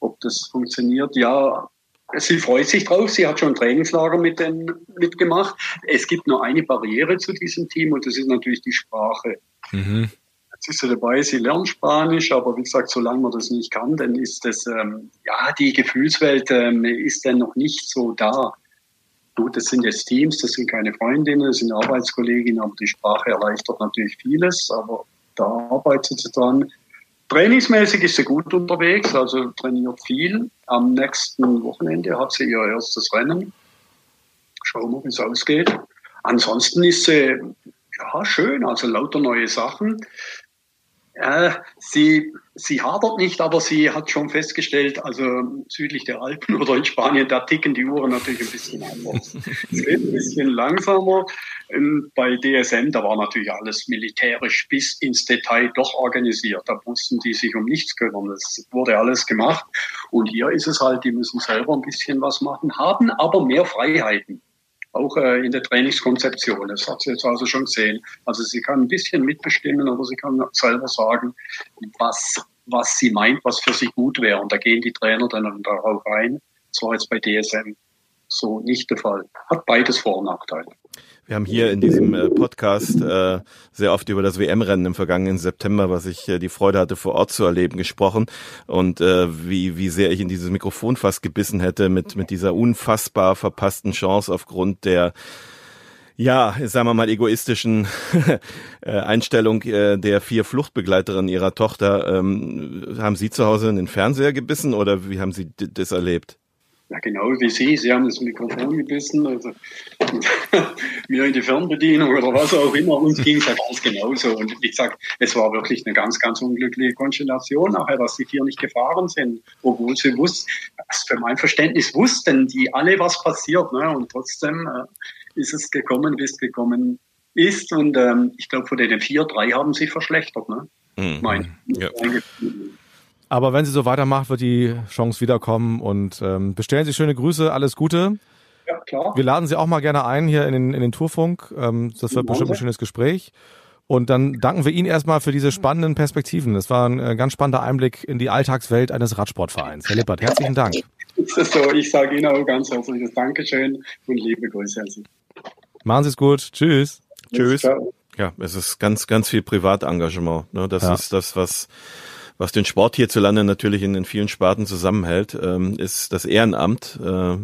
ob das funktioniert. Ja, sie freut sich drauf. Sie hat schon Trainingslager mit den, mitgemacht. Es gibt nur eine Barriere zu diesem Team und das ist natürlich die Sprache. Mhm. Jetzt ist sie dabei, sie lernt Spanisch, aber wie gesagt, solange man das nicht kann, dann ist das, ähm, ja, die Gefühlswelt ähm, ist dann noch nicht so da. Gut, das sind jetzt Teams, das sind keine Freundinnen, das sind Arbeitskolleginnen, aber die Sprache erleichtert natürlich vieles, aber da arbeitet sie dran. Trainingsmäßig ist sie gut unterwegs, also trainiert viel. Am nächsten Wochenende hat sie ihr erstes Rennen. Schauen wir, wie es ausgeht. Ansonsten ist sie ja schön, also lauter neue Sachen. Äh, sie, sie hadert nicht, aber sie hat schon festgestellt, also südlich der Alpen oder in Spanien, da ticken die Uhren natürlich ein bisschen anders. es wird ein bisschen langsamer. Ähm, bei DSM, da war natürlich alles militärisch bis ins Detail doch organisiert. Da mussten die sich um nichts kümmern. Das wurde alles gemacht. Und hier ist es halt, die müssen selber ein bisschen was machen, haben aber mehr Freiheiten auch äh, in der Trainingskonzeption. Das hat sie jetzt also schon gesehen. Also sie kann ein bisschen mitbestimmen, aber sie kann selber sagen, was, was sie meint, was für sie gut wäre. Und da gehen die Trainer dann darauf ein. Das war jetzt bei DSM so nicht der Fall. Hat beides Vor- und Nachteile. Wir haben hier in diesem äh, Podcast äh, sehr oft über das WM-Rennen im vergangenen September, was ich äh, die Freude hatte, vor Ort zu erleben, gesprochen und äh, wie, wie sehr ich in dieses Mikrofon fast gebissen hätte mit, mit dieser unfassbar verpassten Chance aufgrund der ja, sagen wir mal, egoistischen äh, Einstellung äh, der vier Fluchtbegleiterinnen ihrer Tochter. Ähm, haben Sie zu Hause in den Fernseher gebissen oder wie haben Sie das erlebt? Ja, genau wie Sie. Sie haben das Mikrofon gebissen, also mir in die Fernbedienung oder was auch immer. Uns ging es ja ganz genauso. Und wie gesagt, es war wirklich eine ganz, ganz unglückliche Konstellation nachher, dass die vier nicht gefahren sind, obwohl sie wussten, für mein Verständnis wussten die alle, was passiert. Ne? Und trotzdem äh, ist es gekommen, wie es gekommen ist. Und ähm, ich glaube, von den vier, drei haben sich verschlechtert. Ne? Mhm. Mein, ja. Aber wenn sie so weitermacht, wird die Chance wiederkommen und ähm, bestellen Sie schöne Grüße, alles Gute. Ja, klar. Wir laden Sie auch mal gerne ein hier in den, in den Tourfunk. Ähm, das wird bestimmt ein schönes Gespräch. Und dann danken wir Ihnen erstmal für diese spannenden Perspektiven. Das war ein äh, ganz spannender Einblick in die Alltagswelt eines Radsportvereins. Herr Lippert, herzlichen Dank. So, ich sage Ihnen auch ganz herzliches Dankeschön und liebe Grüße an Sie. Machen Sie es gut. Tschüss. Tschüss. Ciao. Ja, es ist ganz, ganz viel Privatengagement. Ne? Das ja. ist das, was was den Sport hierzulande natürlich in den vielen Sparten zusammenhält, ähm, ist das Ehrenamt äh,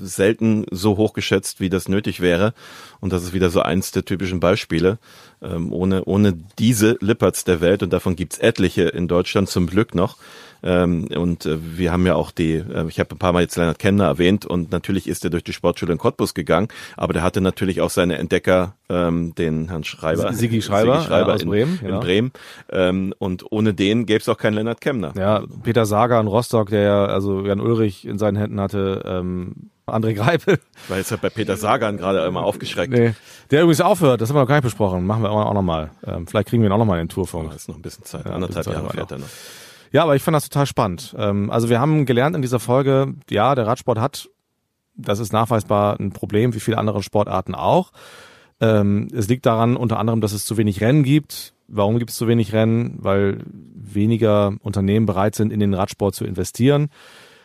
selten so hoch geschätzt, wie das nötig wäre. Und das ist wieder so eins der typischen Beispiele. Ähm, ohne, ohne diese Lipperts der Welt, und davon gibt's etliche in Deutschland zum Glück noch, ähm, und äh, wir haben ja auch die, äh, ich habe ein paar Mal jetzt Leonard Kenner erwähnt und natürlich ist er durch die Sportschule in Cottbus gegangen, aber der hatte natürlich auch seine Entdecker, ähm, den Herrn Schreiber. Sigi Schreiber, Sigi Schreiber aus in, Bremen. In genau. Bremen. Ähm, und ohne den gäbe es auch keinen Lennart Kemner. Ja, Peter Sager in Rostock, der ja, also Jan Ulrich in seinen Händen hatte, ähm, André Greipel. Weil jetzt hat bei Peter Sagan gerade einmal aufgeschreckt. Nee. Der übrigens aufhört, das haben wir noch gar nicht besprochen. Machen wir auch nochmal. Ähm, vielleicht kriegen wir ihn auch nochmal in den Tourfunk. Oh, ist noch ein bisschen Zeit. Ja, Anderthalb Jahre fährt er noch. Ja, aber ich fand das total spannend. Ähm, also wir haben gelernt in dieser Folge, ja, der Radsport hat, das ist nachweisbar ein Problem, wie viele andere Sportarten auch. Ähm, es liegt daran unter anderem, dass es zu wenig Rennen gibt. Warum gibt es zu wenig Rennen? Weil weniger Unternehmen bereit sind, in den Radsport zu investieren.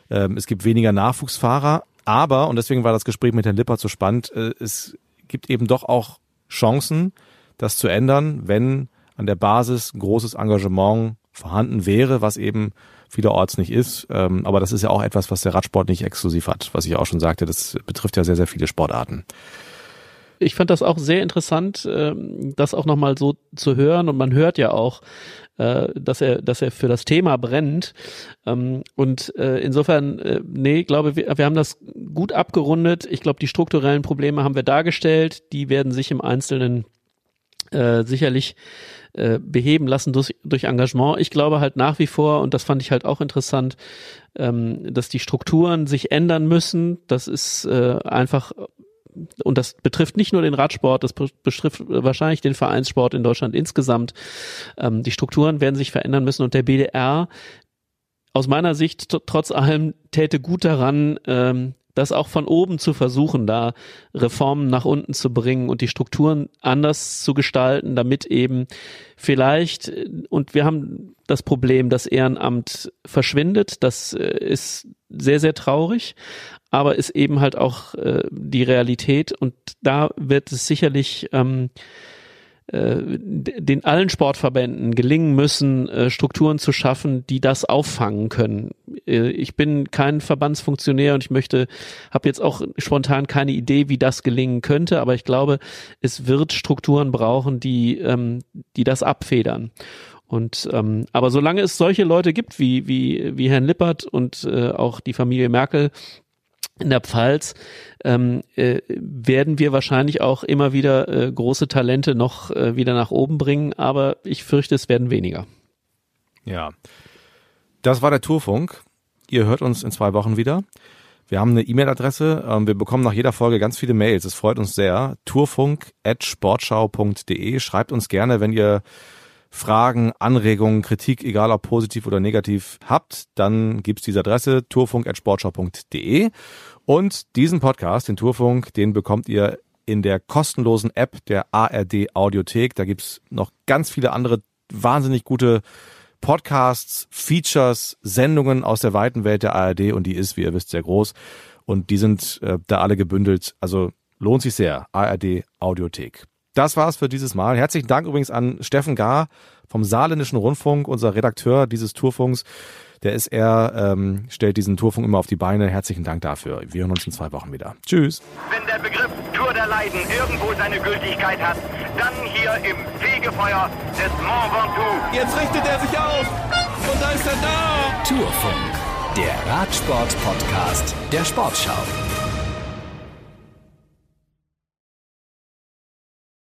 Ähm, es gibt weniger Nachwuchsfahrer. Aber, und deswegen war das Gespräch mit Herrn Lippert so spannend, äh, es gibt eben doch auch Chancen, das zu ändern, wenn an der Basis großes Engagement vorhanden wäre, was eben vielerorts nicht ist. Ähm, aber das ist ja auch etwas, was der Radsport nicht exklusiv hat, was ich auch schon sagte. Das betrifft ja sehr, sehr viele Sportarten. Ich fand das auch sehr interessant, ähm, das auch nochmal so zu hören. Und man hört ja auch, äh, dass er, dass er für das Thema brennt. Ähm, und äh, insofern, äh, nee, glaube wir, wir haben das gut abgerundet. Ich glaube, die strukturellen Probleme haben wir dargestellt. Die werden sich im Einzelnen sicherlich äh, beheben lassen durch, durch Engagement. Ich glaube halt nach wie vor, und das fand ich halt auch interessant, ähm, dass die Strukturen sich ändern müssen. Das ist äh, einfach und das betrifft nicht nur den Radsport, das betrifft wahrscheinlich den Vereinssport in Deutschland insgesamt. Ähm, die Strukturen werden sich verändern müssen und der BDR aus meiner Sicht trotz allem täte gut daran, ähm, das auch von oben zu versuchen, da Reformen nach unten zu bringen und die Strukturen anders zu gestalten, damit eben vielleicht, und wir haben das Problem, dass Ehrenamt verschwindet, das äh, ist sehr, sehr traurig, aber ist eben halt auch äh, die Realität. Und da wird es sicherlich ähm, äh, den allen Sportverbänden gelingen müssen, äh, Strukturen zu schaffen, die das auffangen können. Äh, ich bin kein Verbandsfunktionär und ich möchte, habe jetzt auch spontan keine Idee, wie das gelingen könnte, aber ich glaube, es wird Strukturen brauchen, die, ähm, die das abfedern. Und ähm, aber solange es solche Leute gibt wie wie wie Herrn Lippert und äh, auch die Familie Merkel, in der Pfalz ähm, äh, werden wir wahrscheinlich auch immer wieder äh, große Talente noch äh, wieder nach oben bringen, aber ich fürchte, es werden weniger. Ja, das war der Tourfunk. Ihr hört uns in zwei Wochen wieder. Wir haben eine E-Mail-Adresse. Ähm, wir bekommen nach jeder Folge ganz viele Mails. Es freut uns sehr. Tourfunk@sportschau.de. Schreibt uns gerne, wenn ihr Fragen, Anregungen, Kritik, egal ob positiv oder negativ habt, dann gibt's diese Adresse tourfunk@sportschau.de und diesen Podcast, den Tourfunk, den bekommt ihr in der kostenlosen App der ARD Audiothek. Da gibt's noch ganz viele andere wahnsinnig gute Podcasts, Features, Sendungen aus der weiten Welt der ARD und die ist, wie ihr wisst, sehr groß und die sind äh, da alle gebündelt. Also lohnt sich sehr. ARD Audiothek. Das war's für dieses Mal. Herzlichen Dank übrigens an Steffen Gar vom Saarländischen Rundfunk, unser Redakteur dieses Tourfunks. Der ist er, ähm, stellt diesen Tourfunk immer auf die Beine. Herzlichen Dank dafür. Wir hören uns in zwei Wochen wieder. Tschüss. Wenn der Begriff Tour der Leiden irgendwo seine Gültigkeit hat, dann hier im Fegefeuer des Mont Ventoux. Jetzt richtet er sich auf und da ist er da. Tourfunk, der Radsport-Podcast der Sportschau.